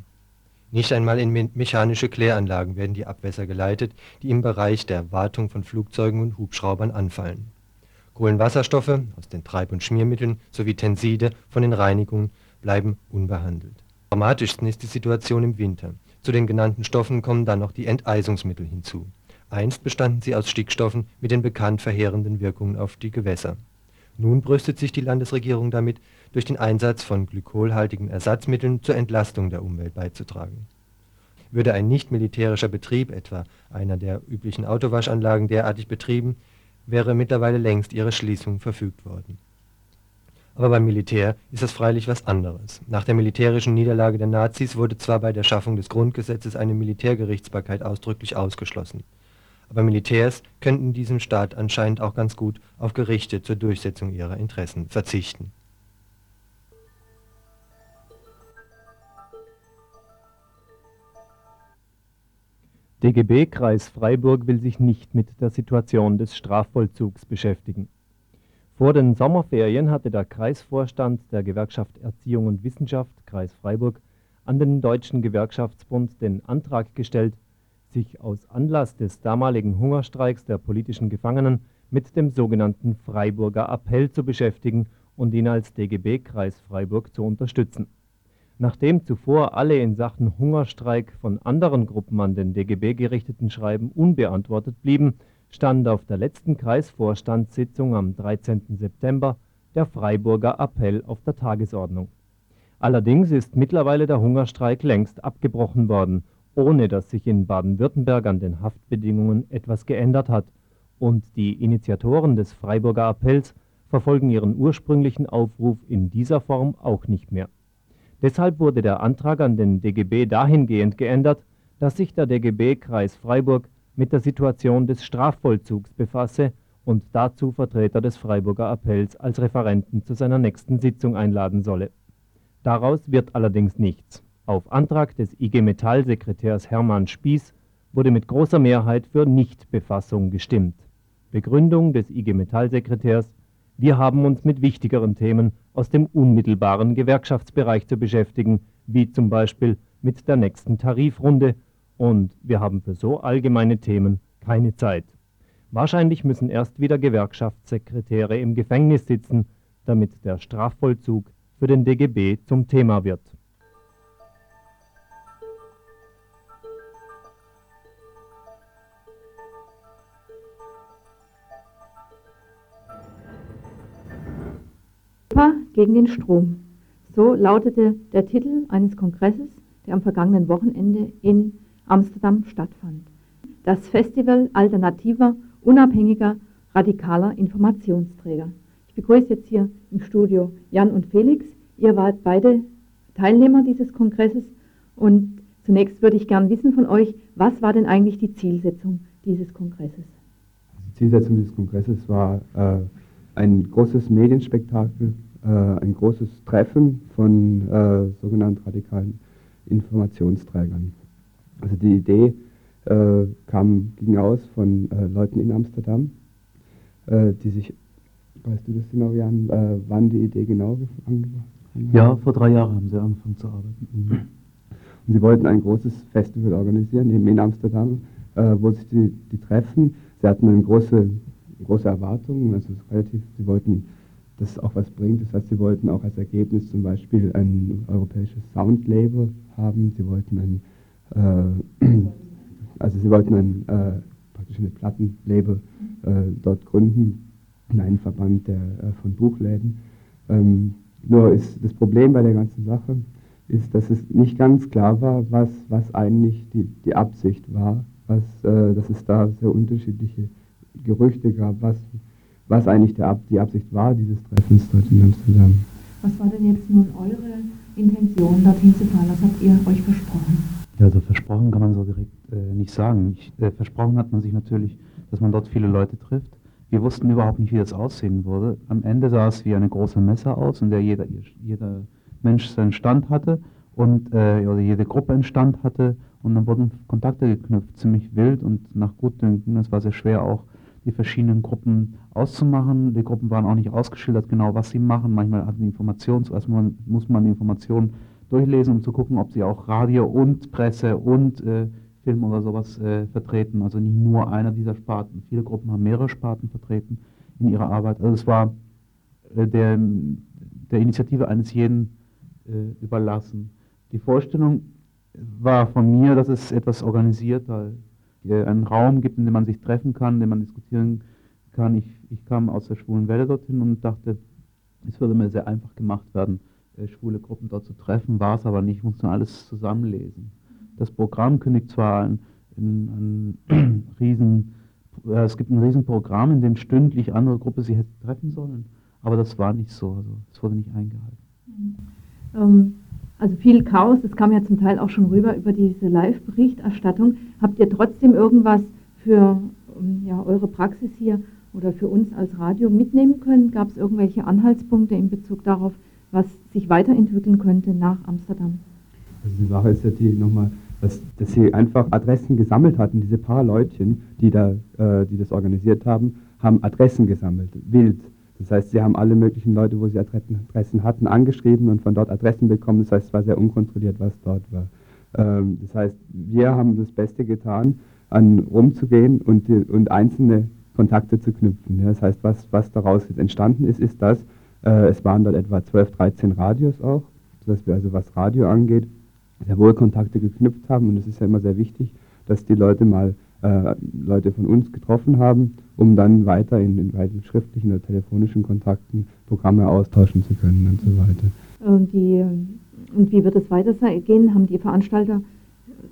Nicht einmal in mechanische Kläranlagen werden die Abwässer geleitet, die im Bereich der Wartung von Flugzeugen und Hubschraubern anfallen. Kohlenwasserstoffe aus den Treib und Schmiermitteln sowie Tenside von den Reinigungen bleiben unbehandelt. Am dramatischsten ist die Situation im Winter. Zu den genannten Stoffen kommen dann noch die Enteisungsmittel hinzu Einst bestanden sie aus Stickstoffen mit den bekannt verheerenden Wirkungen auf die Gewässer. Nun brüstet sich die Landesregierung damit, durch den Einsatz von glykolhaltigen Ersatzmitteln zur Entlastung der Umwelt beizutragen. Würde ein nicht-militärischer Betrieb, etwa einer der üblichen Autowaschanlagen, derartig betrieben, wäre mittlerweile längst ihre Schließung verfügt worden. Aber beim Militär ist das freilich was anderes. Nach der militärischen Niederlage der Nazis wurde zwar bei der Schaffung des Grundgesetzes eine Militärgerichtsbarkeit ausdrücklich ausgeschlossen aber Militärs könnten diesem Staat anscheinend auch ganz gut auf Gerichte zur Durchsetzung ihrer Interessen verzichten. DGB Kreis Freiburg will sich nicht mit der Situation des Strafvollzugs beschäftigen. Vor den Sommerferien hatte der Kreisvorstand der Gewerkschaft Erziehung und Wissenschaft Kreis Freiburg an den Deutschen Gewerkschaftsbund den Antrag gestellt, sich aus Anlass des damaligen Hungerstreiks der politischen Gefangenen mit dem sogenannten Freiburger Appell zu beschäftigen und ihn als DGB-Kreis Freiburg zu unterstützen. Nachdem zuvor alle in Sachen Hungerstreik von anderen Gruppen an den DGB gerichteten Schreiben unbeantwortet blieben, stand auf der letzten Kreisvorstandssitzung am 13. September der Freiburger Appell auf der Tagesordnung. Allerdings ist mittlerweile der Hungerstreik längst abgebrochen worden ohne dass sich in Baden-Württemberg an den Haftbedingungen etwas geändert hat, und die Initiatoren des Freiburger Appells verfolgen ihren ursprünglichen Aufruf in dieser Form auch nicht mehr. Deshalb wurde der Antrag an den DGB dahingehend geändert, dass sich der DGB Kreis Freiburg mit der Situation des Strafvollzugs befasse und dazu Vertreter des Freiburger Appells als Referenten zu seiner nächsten Sitzung einladen solle. Daraus wird allerdings nichts auf Antrag des IG Metall-Sekretärs Hermann Spieß wurde mit großer Mehrheit für Nichtbefassung gestimmt. Begründung des IG Metall-Sekretärs Wir haben uns mit wichtigeren Themen aus dem unmittelbaren Gewerkschaftsbereich zu beschäftigen, wie zum Beispiel mit der nächsten Tarifrunde, und wir haben für so allgemeine Themen keine Zeit. Wahrscheinlich müssen erst wieder Gewerkschaftssekretäre im Gefängnis sitzen, damit der Strafvollzug für den DGB zum Thema wird. Europa gegen den Strom. So lautete der Titel eines Kongresses der am vergangenen Wochenende in Amsterdam stattfand. Das Festival alternativer, unabhängiger, radikaler Informationsträger. Ich begrüße jetzt hier im Studio Jan und Felix. Ihr wart beide Teilnehmer dieses Kongresses und zunächst würde ich gern wissen von euch, was war denn eigentlich die Zielsetzung dieses Kongresses? Die Zielsetzung dieses Kongresses war äh, ein großes Medienspektakel, ein großes Treffen von äh, sogenannten radikalen Informationsträgern. Also die Idee äh, kam, ging aus von äh, Leuten in Amsterdam, äh, die sich, weißt du das genau, Jan, wann die Idee genau angefangen hat? Ja, vor drei Jahren haben sie angefangen zu arbeiten. Mhm. Und sie wollten ein großes Festival organisieren, eben in Amsterdam, wo sich die, die treffen. Sie hatten eine große, große Erwartungen, also relativ, sie wollten dass es auch was bringt. Das heißt, sie wollten auch als Ergebnis zum Beispiel ein europäisches Soundlabel haben. Sie wollten ein, äh, also sie wollten ein, äh, praktisch eine Plattenlabel äh, dort gründen, in einen Verband der, äh, von Buchläden. Ähm, nur ist das Problem bei der ganzen Sache, ist, dass es nicht ganz klar war, was, was eigentlich die, die Absicht war, was, äh, dass es da sehr unterschiedliche Gerüchte gab, was was eigentlich der, die Absicht war dieses Treffens dort in Amsterdam. Was war denn jetzt nun eure Intention, dorthin zu fahren? Was habt ihr euch versprochen? Ja, also versprochen kann man so direkt äh, nicht sagen. Ich, äh, versprochen hat man sich natürlich, dass man dort viele Leute trifft. Wir wussten überhaupt nicht, wie das aussehen würde. Am Ende sah es wie eine große Messe aus, in der jeder, jeder Mensch seinen Stand hatte und äh, oder jede Gruppe einen Stand hatte und dann wurden Kontakte geknüpft, ziemlich wild und nach Gutdünken. Es war sehr schwer auch die verschiedenen Gruppen auszumachen. Die Gruppen waren auch nicht ausgeschildert, genau was sie machen. Manchmal hatten die Informationen, zuerst muss man die Informationen durchlesen, um zu gucken, ob sie auch Radio und Presse und äh, Film oder sowas äh, vertreten. Also nicht nur einer dieser Sparten. Viele Gruppen haben mehrere Sparten vertreten in ihrer Arbeit. Also es war äh, der, der Initiative eines jeden äh, überlassen. Die Vorstellung war von mir, dass es etwas organisierter äh, einen Raum gibt, in dem man sich treffen kann, in dem man diskutieren kann. Ich, ich kam aus der schwulen Welle dorthin und dachte, es würde mir sehr einfach gemacht werden, äh, schwule Gruppen dort zu treffen, war es aber nicht, ich muss nur alles zusammenlesen. Das Programm kündigt zwar ein, ein, ein riesen, äh, es gibt ein Riesenprogramm, in dem stündlich andere Gruppen sich hätten treffen sollen, aber das war nicht so, also es wurde nicht eingehalten. Mhm. Ähm, also viel Chaos, das kam ja zum Teil auch schon rüber über diese Live-Berichterstattung. Habt ihr trotzdem irgendwas für ähm, ja, eure Praxis hier oder für uns als Radio mitnehmen können? Gab es irgendwelche Anhaltspunkte in Bezug darauf, was sich weiterentwickeln könnte nach Amsterdam? Also die Sache ist ja die nochmal, dass, dass sie einfach Adressen gesammelt hatten. Diese paar Leutchen, die, da, äh, die das organisiert haben, haben Adressen gesammelt, wild. Das heißt, sie haben alle möglichen Leute, wo sie Adressen hatten, angeschrieben und von dort Adressen bekommen. Das heißt, es war sehr unkontrolliert, was dort war. Ähm, das heißt, wir haben das Beste getan, an rumzugehen und, und einzelne Kontakte zu knüpfen. das heißt, was, was daraus jetzt entstanden ist, ist das, äh, es waren dort etwa 12, 13 Radios auch, sodass wir also, was Radio angeht, sehr wohl Kontakte geknüpft haben. Und es ist ja immer sehr wichtig, dass die Leute mal äh, Leute von uns getroffen haben, um dann weiter in, in weiteren schriftlichen oder telefonischen Kontakten Programme austauschen zu können und so weiter. Und, die, und wie wird es weitergehen? Haben die Veranstalter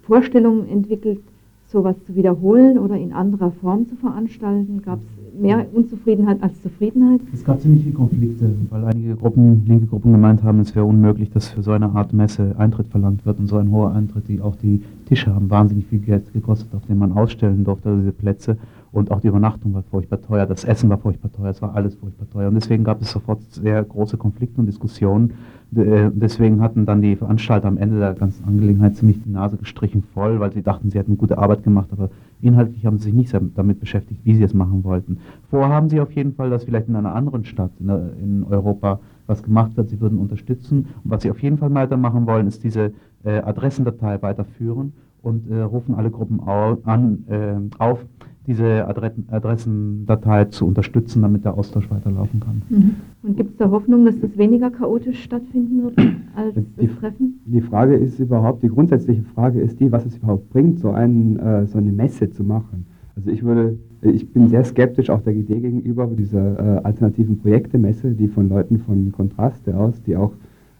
Vorstellungen entwickelt, sowas zu wiederholen oder in anderer Form zu veranstalten? Gab es mehr Unzufriedenheit als Zufriedenheit? Es gab ziemlich viele Konflikte, weil einige Gruppen, linke Gruppen gemeint haben, es wäre unmöglich, dass für so eine Art Messe Eintritt verlangt wird und so ein hoher Eintritt, die auch die Tische haben wahnsinnig viel Geld gekostet, auf denen man ausstellen durfte, also diese Plätze. Und auch die Übernachtung war furchtbar teuer, das Essen war furchtbar teuer, es war alles furchtbar teuer. Und deswegen gab es sofort sehr große Konflikte und Diskussionen. Äh, deswegen hatten dann die Veranstalter am Ende der ganzen Angelegenheit ziemlich die Nase gestrichen voll, weil sie dachten, sie hätten gute Arbeit gemacht, aber inhaltlich haben sie sich nicht damit beschäftigt, wie sie es machen wollten. Vorhaben sie auf jeden Fall, dass vielleicht in einer anderen Stadt in, Europa was gemacht wird, sie würden unterstützen. Und was sie auf jeden Fall weitermachen wollen, ist diese äh, Adressendatei weiterführen und äh, rufen alle Gruppen au an, äh, auf, diese Adressen, Adressendatei zu unterstützen, damit der Austausch weiterlaufen kann. Mhm. Und gibt es da Hoffnung, dass das weniger chaotisch stattfinden wird als die, Treffen? Die Frage ist überhaupt, die grundsätzliche Frage ist die, was es überhaupt bringt, so, einen, äh, so eine Messe zu machen. Also ich würde, ich bin sehr skeptisch auch der Idee gegenüber dieser äh, alternativen Projektemesse, die von Leuten von Kontraste aus, die auch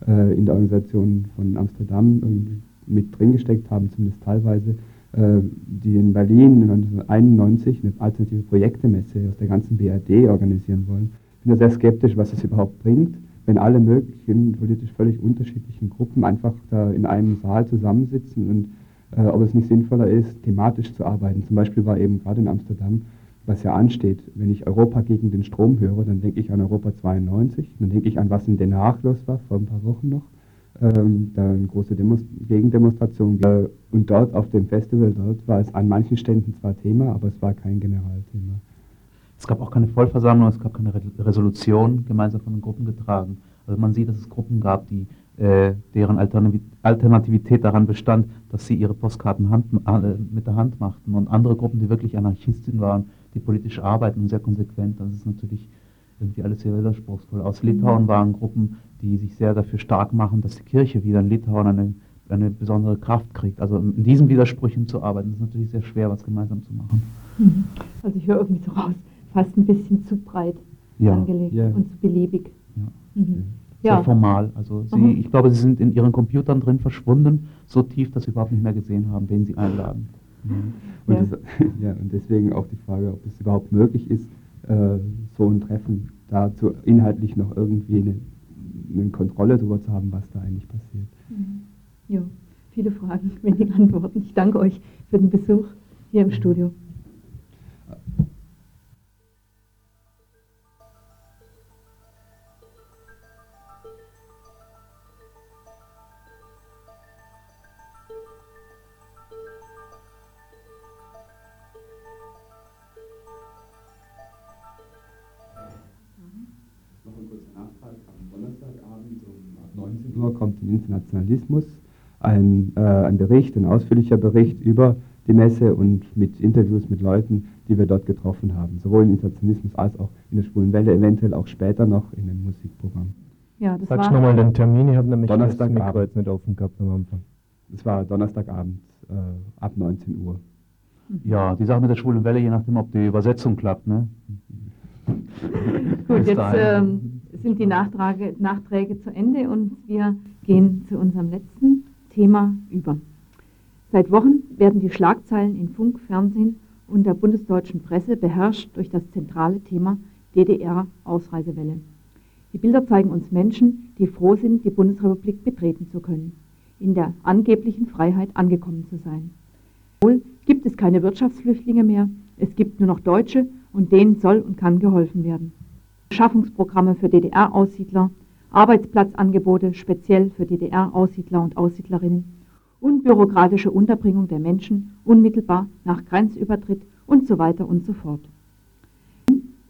äh, in der Organisation von Amsterdam mit drin gesteckt haben, zumindest teilweise, die in Berlin 1991 eine alternative Projektemesse aus der ganzen BRD organisieren wollen. Ich bin da sehr skeptisch, was es überhaupt bringt, wenn alle möglichen politisch völlig unterschiedlichen Gruppen einfach da in einem Saal zusammensitzen und äh, ob es nicht sinnvoller ist, thematisch zu arbeiten. Zum Beispiel war eben gerade in Amsterdam, was ja ansteht, wenn ich Europa gegen den Strom höre, dann denke ich an Europa 92, dann denke ich an, was in Den Haag los war, vor ein paar Wochen noch ähm, da eine große Demos Gegendemonstration. Äh, und dort auf dem Festival, dort war es an manchen Ständen zwar Thema, aber es war kein Generalthema. Es gab auch keine Vollversammlung, es gab keine Re Resolution gemeinsam von den Gruppen getragen. Also man sieht, dass es Gruppen gab, die, äh, deren Alternativität daran bestand, dass sie ihre Postkarten Hand, äh, mit der Hand machten. Und andere Gruppen, die wirklich Anarchisten waren, die politisch arbeiten und sehr konsequent. Das ist natürlich irgendwie alles sehr widerspruchsvoll. Aus Litauen waren Gruppen, die sich sehr dafür stark machen, dass die Kirche wieder in Litauen eine, eine besondere Kraft kriegt. Also in diesen Widersprüchen zu arbeiten, ist natürlich sehr schwer, was gemeinsam zu machen. Mhm. Also ich höre irgendwie so raus, fast ein bisschen zu breit ja. angelegt ja. und zu beliebig. Ja. Mhm. Sehr formal. Also sie, mhm. ich glaube, sie sind in ihren Computern drin verschwunden, so tief, dass sie überhaupt nicht mehr gesehen haben, wen sie einladen. Und, das, ja, und deswegen auch die Frage, ob es überhaupt möglich ist, so ein Treffen dazu inhaltlich noch irgendwie eine eine Kontrolle darüber zu haben, was da eigentlich passiert. Mhm. Ja, viele Fragen, wenig Antworten. Ich danke euch für den Besuch hier im Studio. Bericht, ein ausführlicher Bericht über die Messe und mit Interviews mit Leuten, die wir dort getroffen haben, sowohl im Internationalismus als auch in der Schwulen Welle, eventuell auch später noch in dem Musikprogramm. Ja, das Sagst nochmal den Termin, ich habe nämlich Donnerstagabend. das Mikro jetzt nicht offen gehabt am Anfang. Das war Donnerstagabend äh, ab 19 Uhr. Ja, die Sache mit der Schwulen Welle, je nachdem, ob die Übersetzung klappt, ne? Gut, jetzt ähm, sind die Nachtrage, Nachträge zu Ende und wir gehen zu unserem letzten Thema über. Seit Wochen werden die Schlagzeilen in Funk, Fernsehen und der bundesdeutschen Presse beherrscht durch das zentrale Thema DDR-Ausreisewelle. Die Bilder zeigen uns Menschen, die froh sind, die Bundesrepublik betreten zu können, in der angeblichen Freiheit angekommen zu sein. Wohl gibt es keine Wirtschaftsflüchtlinge mehr, es gibt nur noch Deutsche und denen soll und kann geholfen werden. Schaffungsprogramme für DDR-Aussiedler, Arbeitsplatzangebote speziell für DDR-Aussiedler und Aussiedlerinnen und bürokratische Unterbringung der Menschen unmittelbar nach Grenzübertritt und so weiter und so fort.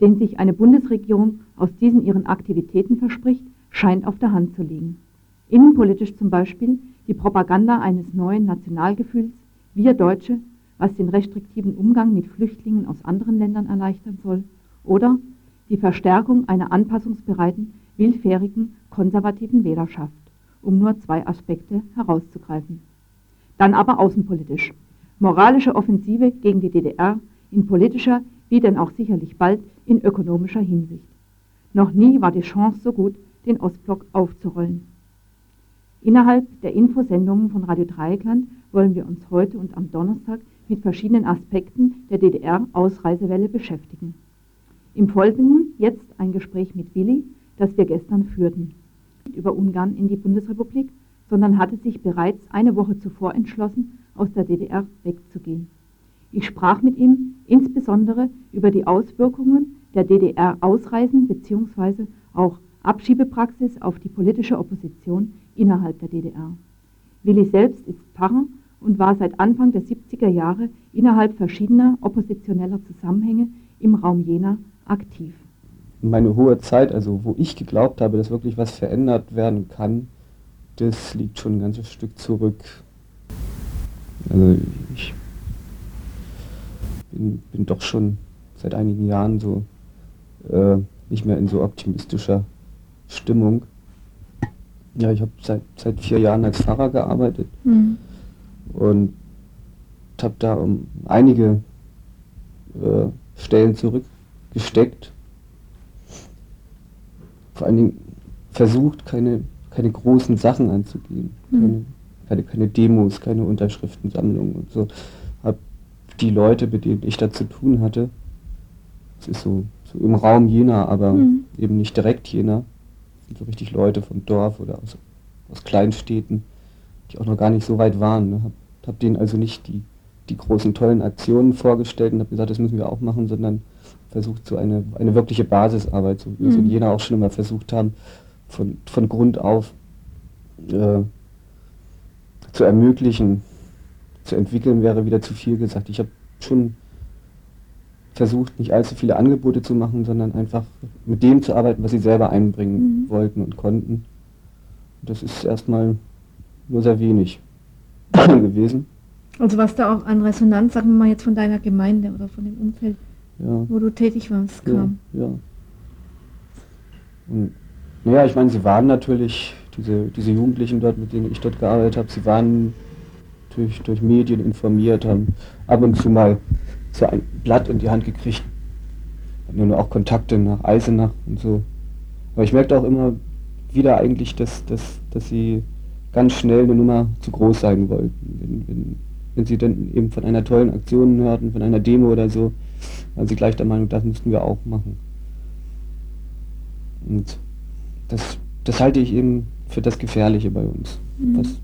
Den sich eine Bundesregierung aus diesen ihren Aktivitäten verspricht, scheint auf der Hand zu liegen. Innenpolitisch zum Beispiel die Propaganda eines neuen Nationalgefühls, wir Deutsche, was den restriktiven Umgang mit Flüchtlingen aus anderen Ländern erleichtern soll, oder die Verstärkung einer anpassungsbereiten, willfährigen, konservativen Wählerschaft, um nur zwei Aspekte herauszugreifen. Dann aber außenpolitisch. Moralische Offensive gegen die DDR in politischer, wie denn auch sicherlich bald in ökonomischer Hinsicht. Noch nie war die Chance so gut, den Ostblock aufzurollen. Innerhalb der Infosendungen von Radio Dreieckland wollen wir uns heute und am Donnerstag mit verschiedenen Aspekten der DDR-Ausreisewelle beschäftigen. Im Folgenden jetzt ein Gespräch mit Willi, das wir gestern führten. Über Ungarn in die Bundesrepublik, sondern hatte sich bereits eine Woche zuvor entschlossen, aus der DDR wegzugehen. Ich sprach mit ihm insbesondere über die Auswirkungen der DDR-Ausreisen bzw. auch Abschiebepraxis auf die politische Opposition innerhalb der DDR. Willi selbst ist Pfarrer und war seit Anfang der 70er Jahre innerhalb verschiedener oppositioneller Zusammenhänge im Raum Jena aktiv. Meine hohe Zeit, also wo ich geglaubt habe, dass wirklich was verändert werden kann, das liegt schon ein ganzes Stück zurück. Also ich bin, bin doch schon seit einigen Jahren so äh, nicht mehr in so optimistischer Stimmung. Ja, ich habe seit, seit vier Jahren als Pfarrer gearbeitet mhm. und habe da um einige äh, Stellen zurück gesteckt. Vor allen Dingen versucht, keine, keine großen Sachen anzugehen. Mhm. Keine, keine, keine Demos, keine Unterschriftensammlungen und so. Habe die Leute, mit denen ich da zu tun hatte, es ist so, so im Raum Jena, aber mhm. eben nicht direkt Jena, sind so richtig Leute vom Dorf oder aus, aus Kleinstädten, die auch noch gar nicht so weit waren. Ne? Habe hab denen also nicht die, die großen tollen Aktionen vorgestellt und habe gesagt, das müssen wir auch machen, sondern versucht so eine, eine wirkliche Basisarbeit, so wie wir es in mhm. Jena auch schon immer versucht haben, von, von Grund auf äh, zu ermöglichen, zu entwickeln, wäre wieder zu viel gesagt. Ich habe schon versucht, nicht allzu viele Angebote zu machen, sondern einfach mit dem zu arbeiten, was sie selber einbringen mhm. wollten und konnten. Das ist erstmal nur sehr wenig gewesen. Also was da auch an Resonanz, sagen wir mal jetzt von deiner Gemeinde oder von dem Umfeld, ja. wo du tätig warst, kam. Ja. ja. Und, naja, ich meine, sie waren natürlich, diese, diese Jugendlichen dort, mit denen ich dort gearbeitet habe, sie waren durch, durch Medien informiert, haben ab und zu mal so ein Blatt in die Hand gekriegt. Hatten nur auch Kontakte nach Eisenach und so. Aber ich merkte auch immer wieder eigentlich, dass, dass, dass sie ganz schnell eine Nummer zu groß sein wollten. Wenn, wenn, wenn sie dann eben von einer tollen Aktion hörten, von einer Demo oder so, waren sie gleich der Meinung, das müssten wir auch machen. Und das, das halte ich eben für das Gefährliche bei uns. Mhm. Was,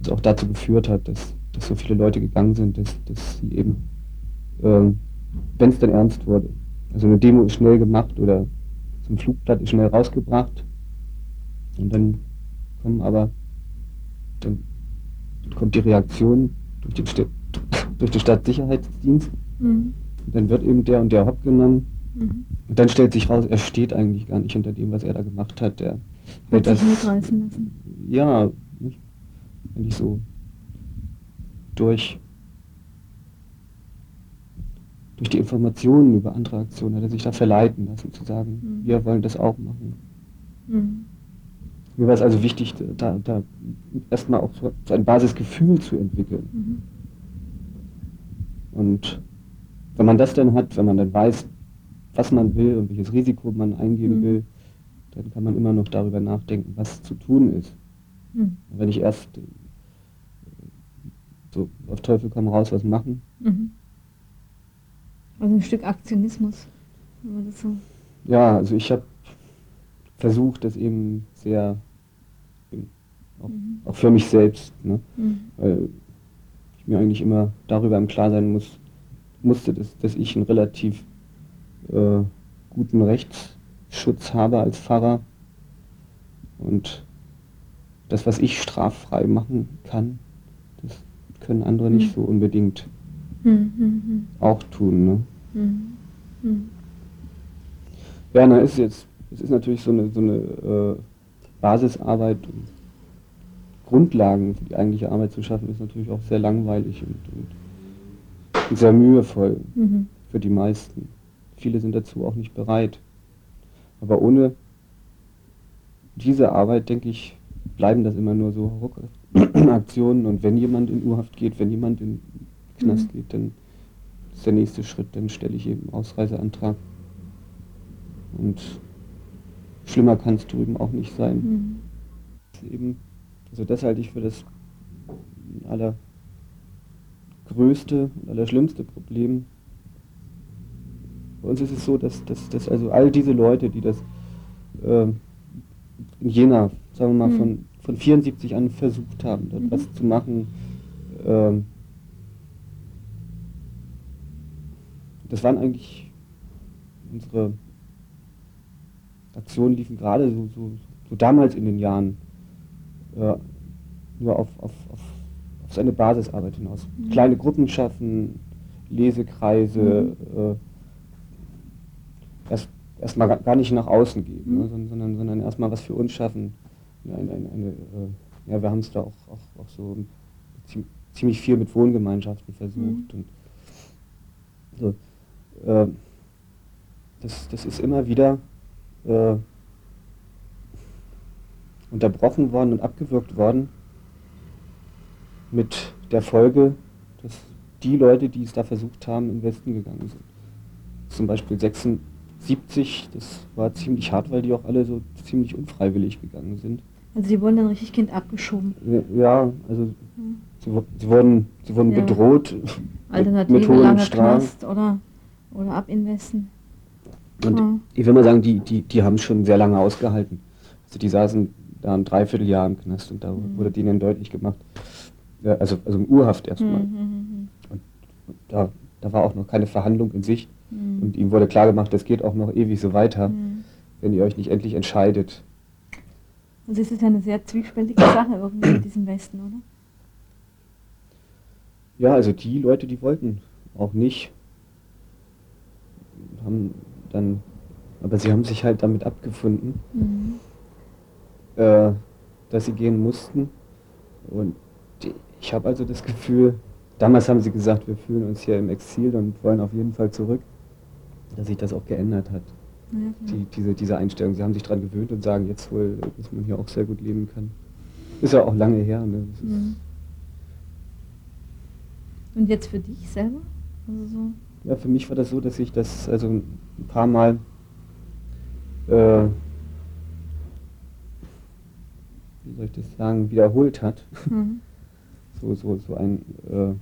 was auch dazu geführt hat, dass, dass so viele Leute gegangen sind, dass, dass sie eben, äh, wenn es dann ernst wurde, also eine Demo ist schnell gemacht oder zum Flugblatt ist schnell rausgebracht und dann kommen aber, dann kommt die Reaktion durch den, St durch den Stadtsicherheitsdienst mhm. und dann wird eben der und der Hopp genommen mhm. und dann stellt sich raus, er steht eigentlich gar nicht hinter dem, was er da gemacht hat. Der hat sich mitreißen lassen. Ja, nicht, eigentlich so durch durch die Informationen über andere Aktionen hat er sich da verleiten lassen, zu sagen, mhm. wir wollen das auch machen. Mhm. Mir war es also wichtig, da, da erstmal auch so, so, ein Basisgefühl zu entwickeln. Mhm. Und wenn man das dann hat, wenn man dann weiß, was man will und welches Risiko man eingehen mhm. will, dann kann man immer noch darüber nachdenken, was zu tun ist. Mhm. Wenn ich erst äh, so auf Teufel komm raus was machen. Mhm. Also ein Stück Aktionismus, wenn man das so. Ja, also ich habe versucht, das eben sehr, auch, mhm. auch für mich selbst, ne? Mhm. weil ich mir eigentlich immer darüber im Klaren sein muss, musste, dass, dass ich einen relativ äh, guten Rechtsschutz habe als Pfarrer und das, was ich straffrei machen kann, das können andere mhm. nicht so unbedingt mhm. auch tun. Ne? Mhm. mhm. Ja, na ist jetzt, es ist natürlich so eine, so eine äh, Basisarbeit, um Grundlagen für die eigentliche Arbeit zu schaffen, ist natürlich auch sehr langweilig und, und sehr mühevoll mhm. für die meisten. Viele sind dazu auch nicht bereit. Aber ohne diese Arbeit, denke ich, bleiben das immer nur so Aktionen. Und wenn jemand in Urhaft geht, wenn jemand in Knast mhm. geht, dann ist der nächste Schritt, dann stelle ich eben Ausreiseantrag. Und schlimmer kann es drüben auch nicht sein. Mhm. Eben, also das halte ich für das allergrößte und allerschlimmste Problem. Bei uns ist es so, dass, dass, dass also all diese Leute, die das äh, in Jena, sagen wir mal, mhm. von, von 74 an versucht haben, dort mhm. was zu machen, äh, das waren eigentlich unsere Aktionen liefen gerade so, so, so, damals in den Jahren äh, nur auf, auf, auf, auf, seine Basisarbeit hinaus. Mhm. Kleine Gruppen schaffen, Lesekreise, mhm. äh, erst erstmal gar nicht nach außen gehen, ne, mhm. ne, sondern, sondern erstmal was für uns schaffen. Eine, eine, eine, äh, ja, wir haben es da auch, auch, auch so ziemlich viel mit Wohngemeinschaften versucht. Mhm. Und so, äh, das, das ist immer wieder äh, unterbrochen worden und abgewürgt worden mit der Folge, dass die Leute, die es da versucht haben, in den Westen gegangen sind. Zum Beispiel 76, das war ziemlich hart, weil die auch alle so ziemlich unfreiwillig gegangen sind. Also sie wurden dann richtig Kind abgeschoben. Ja, also hm. sie, sie, wurden, sie wurden ja. bedroht. Alternative mit lange Knast oder, oder abinvesten. Und ja. ich will mal sagen, die, die, die haben schon sehr lange ausgehalten. Also die saßen da ein Dreivierteljahr im Knast und da mhm. wurde denen deutlich gemacht, ja, also, also im Urhaft erstmal. Mhm. mhm, mhm. Und da, da war auch noch keine Verhandlung in Sicht. Mhm. Und ihm wurde klar gemacht, das geht auch noch ewig so weiter, mhm. wenn ihr euch nicht endlich entscheidet. Also es ist eine sehr zwiespältige Sache irgendwie mit diesem Westen, oder? Ja, also die Leute, die wollten auch nicht, haben dann, aber sie haben sich halt damit abgefunden, mhm. äh, dass sie gehen mussten. Und ich habe also das Gefühl, damals haben sie gesagt, wir fühlen uns hier im Exil und wollen auf jeden Fall zurück, dass sich das auch geändert hat. Ja, die, diese, diese Einstellung. Sie haben sich daran gewöhnt und sagen jetzt wohl, dass man hier auch sehr gut leben kann. Ist ja auch lange her. Ne? Mhm. Und jetzt für dich selber? Also so ja, für mich war das so, dass ich das also ein paar Mal äh, wie soll ich das sagen, wiederholt hat. Mhm. So, so, so ein äh,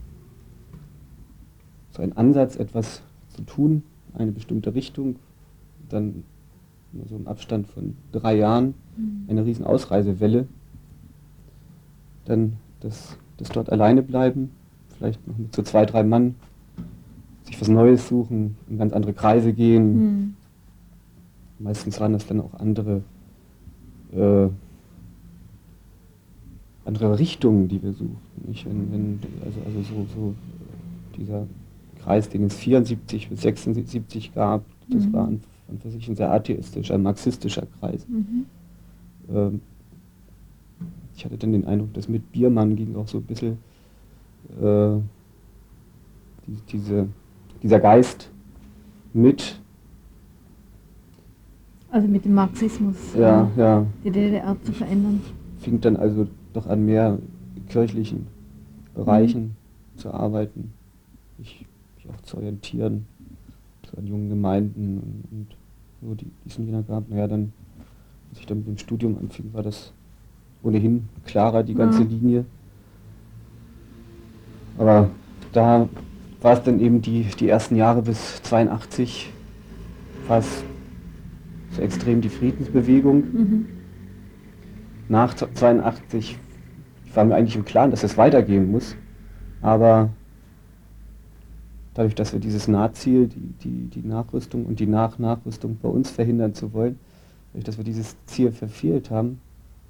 so ein Ansatz, etwas zu tun, eine bestimmte Richtung, dann so im Abstand von drei Jahren mhm. eine riesen Ausreisewelle, dann das, das dort alleine bleiben, vielleicht noch mit so zwei, drei Mann sich was Neues suchen, in ganz andere Kreise gehen. Mhm. Meistens waren das dann auch andere, äh, andere Richtungen, die wir suchten. Nicht? Wenn, wenn, also also so, so dieser Kreis, den es 74 bis 76 gab, das mhm. war an, an für sich ein sehr atheistischer, marxistischer Kreis. Mhm. Ähm, ich hatte dann den Eindruck, dass mit Biermann ging auch so ein bisschen äh, die, diese dieser Geist mit. Also mit dem Marxismus, ja, äh, ja. die DDR zu verändern. Fing dann also doch an mehr kirchlichen Bereichen mhm. zu arbeiten, mich, auch zu orientieren, zu an jungen Gemeinden und, und so, die, die es in Jena gab. Naja, dann, als ich dann mit dem Studium anfing, war das ohnehin klarer, die ganze ja. Linie. Aber da war es dann eben die, die ersten Jahre bis 82, war es so extrem die Friedensbewegung. Mhm. Nach 82 war mir eigentlich im Klaren, dass es weitergehen muss, aber dadurch, dass wir dieses Nahziel, die, die, die Nachrüstung und die Nach-Nachrüstung bei uns verhindern zu wollen, dadurch, dass wir dieses Ziel verfehlt haben,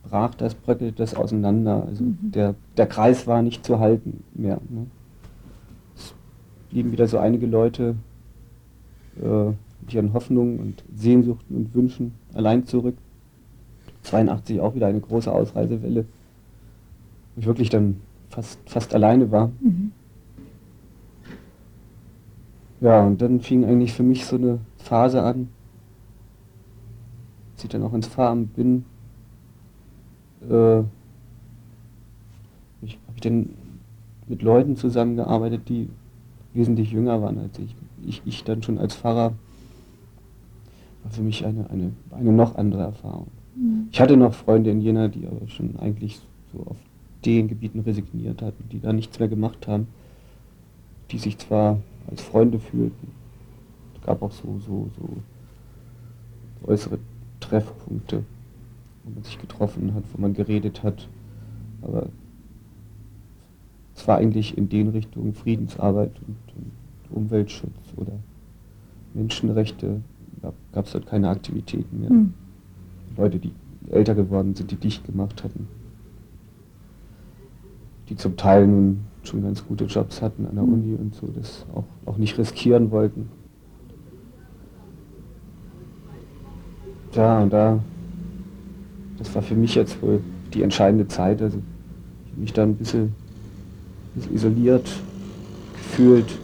brach das, bröckelte das auseinander. Also mhm. der, der Kreis war nicht zu halten mehr. Ne? blieben wieder so einige Leute äh, mit ihren Hoffnungen und Sehnsuchten und Wünschen allein zurück. 82 auch wieder eine große Ausreisewelle, wo ich wirklich dann fast, fast alleine war. Mhm. Ja, und dann fing eigentlich für mich so eine Phase an, als ich dann auch ins Fahren bin, äh, ich, habe ich dann mit Leuten zusammengearbeitet, die wesentlich jünger waren als ich. Ich, ich dann schon als Pfarrer war für mich eine, eine, eine noch andere Erfahrung. Mhm. Ich hatte noch Freunde in Jena, die aber schon eigentlich so auf den Gebieten resigniert hatten, die da nichts mehr gemacht haben, die sich zwar als Freunde fühlten. Es gab auch so, so, so äußere Treffpunkte, wo man sich getroffen hat, wo man geredet hat, aber es war eigentlich in den Richtungen Friedensarbeit und, und Umweltschutz oder Menschenrechte, gab es dort keine Aktivitäten mehr. Mhm. Leute, die älter geworden sind, die dicht gemacht hatten, die zum Teil nun schon ganz gute Jobs hatten an der. Uni und so, das auch, auch nicht riskieren wollten. Ja, und da, das war für mich jetzt wohl die entscheidende Zeit. Also ich habe mich da ein bisschen bisschen isoliert gefühlt,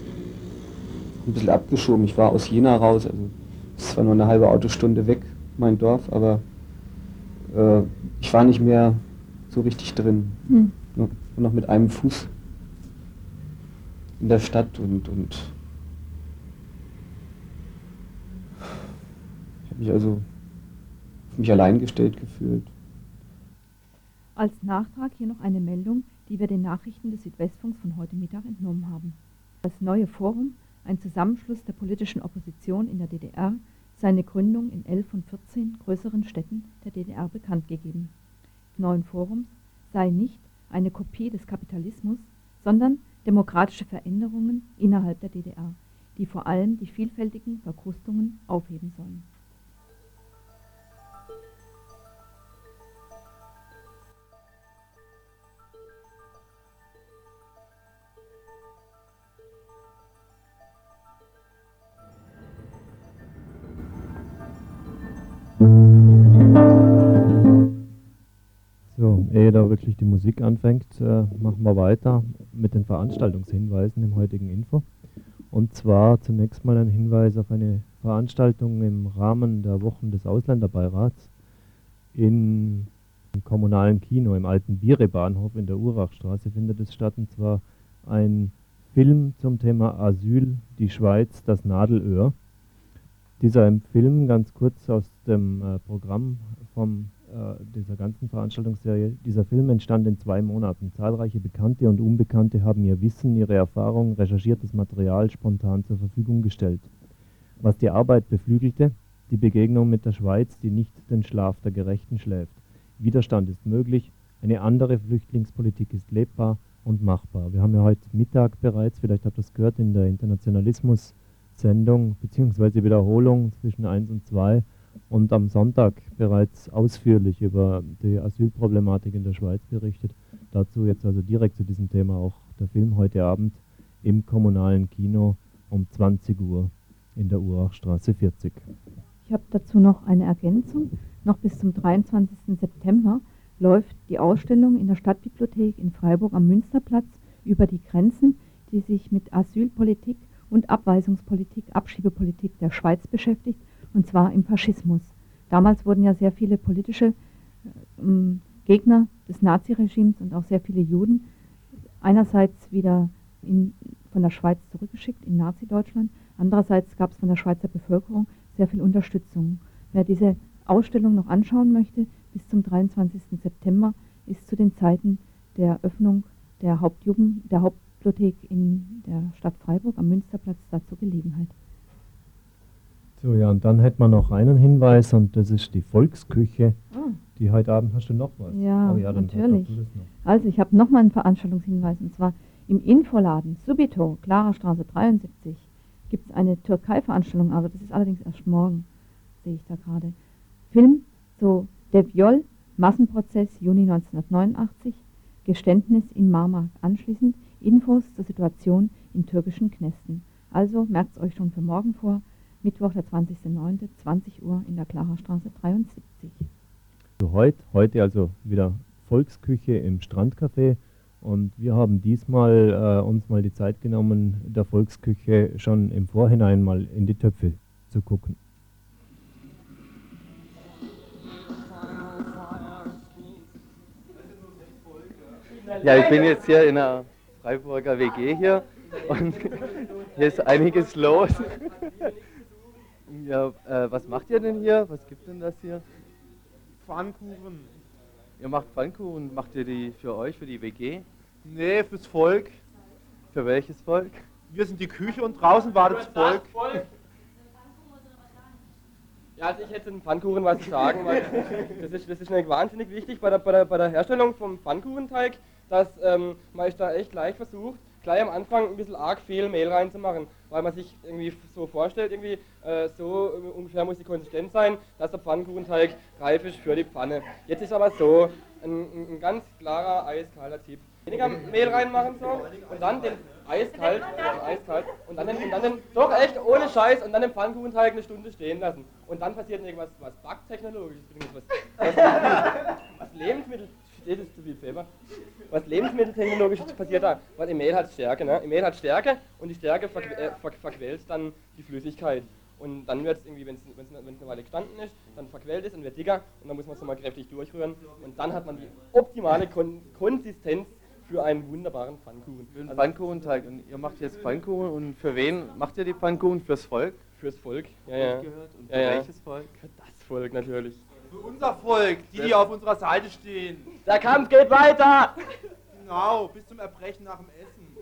ein bisschen abgeschoben. Ich war aus Jena raus, also es war nur eine halbe Autostunde weg, mein Dorf, aber äh, ich war nicht mehr so richtig drin. Mhm. Nur, nur, noch mit einem Fuß in der Stadt und, und ich habe mich also mich allein gestellt gefühlt. Als Nachtrag hier noch eine Meldung, die wir den Nachrichten des Südwestfunks von heute Mittag entnommen haben. Das neue Forum, ein Zusammenschluss der politischen Opposition in der DDR, seine Gründung in elf von 14 größeren Städten der DDR bekannt gegeben. Neuen Forums sei nicht eine Kopie des Kapitalismus, sondern demokratische Veränderungen innerhalb der DDR, die vor allem die vielfältigen Verkrustungen aufheben sollen. Ehe da wirklich die Musik anfängt, äh, machen wir weiter mit den Veranstaltungshinweisen im heutigen Info. Und zwar zunächst mal ein Hinweis auf eine Veranstaltung im Rahmen der Wochen des Ausländerbeirats in, im kommunalen Kino im alten Biere-Bahnhof in der Urachstraße findet es statt. Und zwar ein Film zum Thema Asyl, die Schweiz, das Nadelöhr. Dieser Film, ganz kurz aus dem äh, Programm vom dieser ganzen Veranstaltungsserie. Dieser Film entstand in zwei Monaten. Zahlreiche Bekannte und Unbekannte haben ihr Wissen, ihre Erfahrung, recherchiertes Material spontan zur Verfügung gestellt. Was die Arbeit beflügelte, die Begegnung mit der Schweiz, die nicht den Schlaf der Gerechten schläft. Widerstand ist möglich, eine andere Flüchtlingspolitik ist lebbar und machbar. Wir haben ja heute Mittag bereits, vielleicht habt ihr es gehört, in der Internationalismus-Sendung bzw. Wiederholung zwischen 1 und 2 und am Sonntag bereits ausführlich über die Asylproblematik in der Schweiz berichtet. Dazu jetzt also direkt zu diesem Thema auch der Film heute Abend im kommunalen Kino um 20 Uhr in der Urachstraße 40. Ich habe dazu noch eine Ergänzung. Noch bis zum 23. September läuft die Ausstellung in der Stadtbibliothek in Freiburg am Münsterplatz über die Grenzen, die sich mit Asylpolitik und Abweisungspolitik, Abschiebepolitik der Schweiz beschäftigt und zwar im Faschismus. Damals wurden ja sehr viele politische äh, Gegner des Naziregimes und auch sehr viele Juden einerseits wieder in, von der Schweiz zurückgeschickt in Nazi-Deutschland, andererseits gab es von der Schweizer Bevölkerung sehr viel Unterstützung. Wer diese Ausstellung noch anschauen möchte, bis zum 23. September ist zu den Zeiten der Öffnung der Hauptjugend, der Hauptbibliothek in der Stadt Freiburg am Münsterplatz dazu Gelegenheit. So, ja, und dann hätten wir noch einen Hinweis und das ist die Volksküche. Oh. Die heute Abend hast du noch was. Ja, oh, ja natürlich. Also ich habe noch mal einen Veranstaltungshinweis und zwar im Infoladen Subito, Clara Straße 73, gibt es eine Türkei-Veranstaltung, aber das ist allerdings erst morgen, sehe ich da gerade. Film, so Der Viol, Massenprozess, Juni 1989, Geständnis in Marmar. Anschließend Infos zur Situation in türkischen Knästen. Also merkt es euch schon für morgen vor, Mittwoch, der 20.09., 20 Uhr in der Klacherstraße 73. So heute, heute also wieder Volksküche im Strandcafé und wir haben diesmal äh, uns mal die Zeit genommen, der Volksküche schon im Vorhinein mal in die Töpfe zu gucken. Ja, ich bin jetzt hier in einer Freiburger WG hier und hier ist einiges los. Ja, äh, was macht ihr denn hier? Was gibt denn das hier? Pfannkuchen. Ihr macht Pfannkuchen. Macht ihr die für euch, für die WG? Nee, fürs Volk. Für welches Volk? Wir sind die Küche und draußen wartet das Volk. Volk. Ja, also ich hätte einen Pfannkuchen was zu sagen, weil das ist, das ist wahnsinnig wichtig bei der, bei der, bei der Herstellung vom Pfannkuchenteig, dass ähm, man ist da echt gleich versucht, gleich am Anfang ein bisschen arg viel Mehl reinzumachen, weil man sich irgendwie so vorstellt, irgendwie äh, so ungefähr muss die Konsistenz sein, dass der Pfannkuchenteig reif ist für die Pfanne. Jetzt ist aber so, ein, ein ganz klarer, eiskalter Tipp. Weniger Mehl reinmachen so und dann den eiskalt, eiskalt und dann den, und dann den, doch echt ohne Scheiß und dann den Pfannkuchenteig eine Stunde stehen lassen. Und dann passiert irgendwas, was backtechnologisches, was, was, was Lebensmittel steht es zu viel Pfeffer. Was lebensmitteltechnologisch passiert da? Weil im Mehl hat Stärke, ne? Im Mehl hat Stärke und die Stärke ver äh, ver verquält dann die Flüssigkeit. Und dann wird es irgendwie, wenn es eine Weile gestanden ist, dann verquält es und wird dicker und dann muss man es nochmal kräftig durchrühren und dann hat man die optimale Kon Konsistenz für einen wunderbaren Pfannkuchen. Für einen also Pfannkuchenteig. Und ihr macht jetzt Pfannkuchen und für wen macht ihr die Pfannkuchen? Fürs Volk? Fürs Volk, ja, ja. Und für ja, ja. welches Volk? Für das Volk natürlich. Für unser Volk, die, die auf unserer Seite stehen. Der Kampf geht weiter! Genau, bis zum Erbrechen nach dem Essen.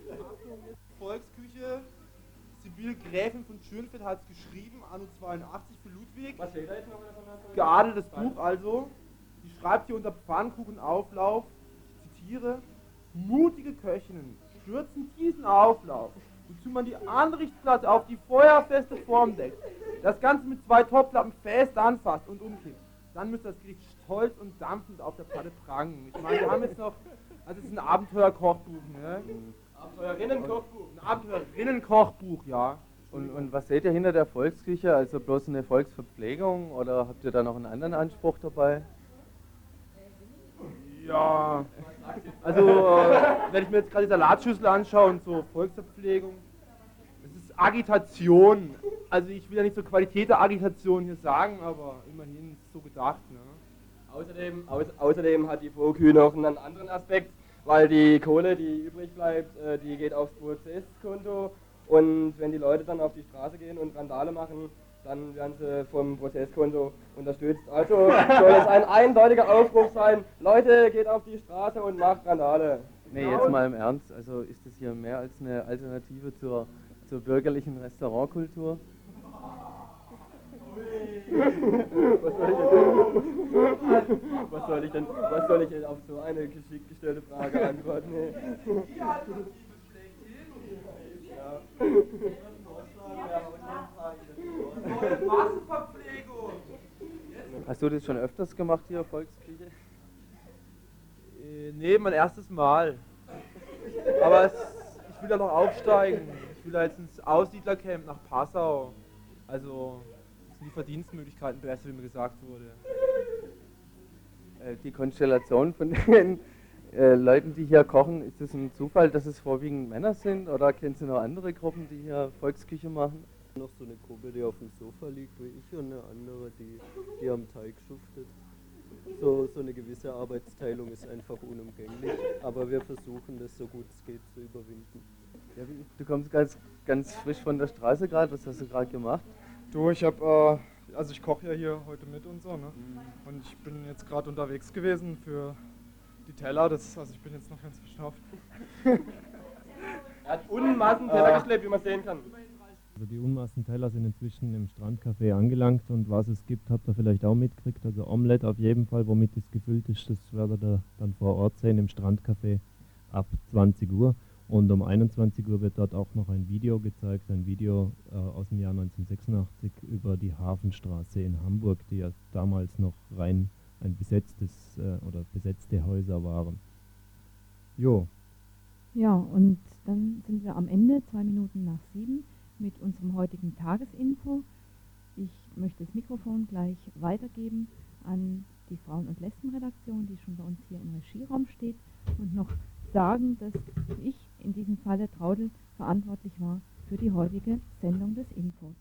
Volksküche, Sibylle Gräfin von Schönfeld hat es geschrieben, anno 82 für Ludwig. Was steht da jetzt noch davon? Geadeltes Buch also. Die schreibt hier unter Pfannkuchenauflauf, ich zitiere, mutige Köchinnen stürzen diesen Auflauf, wozu man die Anrichtsplatte auf die feuerfeste Form deckt, das Ganze mit zwei Topflappen fest anfasst und umkippt. Dann müsste das Gericht stolz und dampfend auf der Platte prangen. Ich meine, wir haben jetzt noch, also es ist ein Abenteuerkochbuch, ne? Abenteuerinnenkochbuch. Ein Abenteuerinnenkochbuch, ja. Und, und was seht ihr hinter der Volksküche? Also bloß eine Volksverpflegung oder habt ihr da noch einen anderen Anspruch dabei? Ja, also äh, wenn ich mir jetzt gerade die Salatschüssel anschaue und so Volksverpflegung, das ist Agitation. Also ich will ja nicht so Qualität der Agitation hier sagen, aber immerhin es so gedacht. Ne? Außerdem, au außerdem hat die Vogue noch einen anderen Aspekt, weil die Kohle, die übrig bleibt, äh, die geht aufs Prozesskonto und wenn die Leute dann auf die Straße gehen und Randale machen, dann werden sie vom Prozesskonto unterstützt. Also soll es ein eindeutiger Aufruf sein, Leute, geht auf die Straße und macht Randale. Nee, jetzt mal im Ernst, also ist das hier mehr als eine Alternative zur, zur bürgerlichen Restaurantkultur? Was, soll ich denn, was soll ich denn auf so eine geschickt gestellte Frage antworten? Hast du das schon öfters gemacht hier, Volksküche? Äh, nee, mein erstes Mal. Aber es, ich will da noch aufsteigen. Ich will da jetzt ins Aussiedlercamp nach Passau. Also die Verdienstmöglichkeiten besser, wie mir gesagt wurde. Äh, die Konstellation von den äh, Leuten, die hier kochen, ist es ein Zufall, dass es vorwiegend Männer sind oder kennst du noch andere Gruppen, die hier Volksküche machen? Noch so eine Gruppe, die auf dem Sofa liegt wie ich und eine andere, die, die am Teig schuftet. So, so eine gewisse Arbeitsteilung ist einfach unumgänglich, aber wir versuchen das so gut es geht zu überwinden. Ja, du kommst ganz, ganz frisch von der Straße gerade, was hast du gerade gemacht? Du, ich habe, äh, also ich koche ja hier heute mit und so, ne? Mhm. Und ich bin jetzt gerade unterwegs gewesen für die Teller, das, also ich bin jetzt noch ganz verschnauft. er hat Unmassen Teller geschleppt, wie man sehen kann. Also die Unmassenteller sind inzwischen im Strandcafé angelangt und was es gibt, habt ihr vielleicht auch mitgekriegt. Also Omelette auf jeden Fall, womit es gefüllt ist, das werdet ihr dann vor Ort sehen im Strandcafé ab 20 Uhr. Und um 21 Uhr wird dort auch noch ein Video gezeigt, ein Video äh, aus dem Jahr 1986 über die Hafenstraße in Hamburg, die ja damals noch rein ein besetztes äh, oder besetzte Häuser waren. Jo. Ja, und dann sind wir am Ende, zwei Minuten nach sieben mit unserem heutigen Tagesinfo. Ich möchte das Mikrofon gleich weitergeben an die Frauen- und Lesbenredaktion, die schon bei uns hier im Regieraum steht und noch sagen, dass ich in diesem Falle Traudel verantwortlich war für die heutige Sendung des Infos.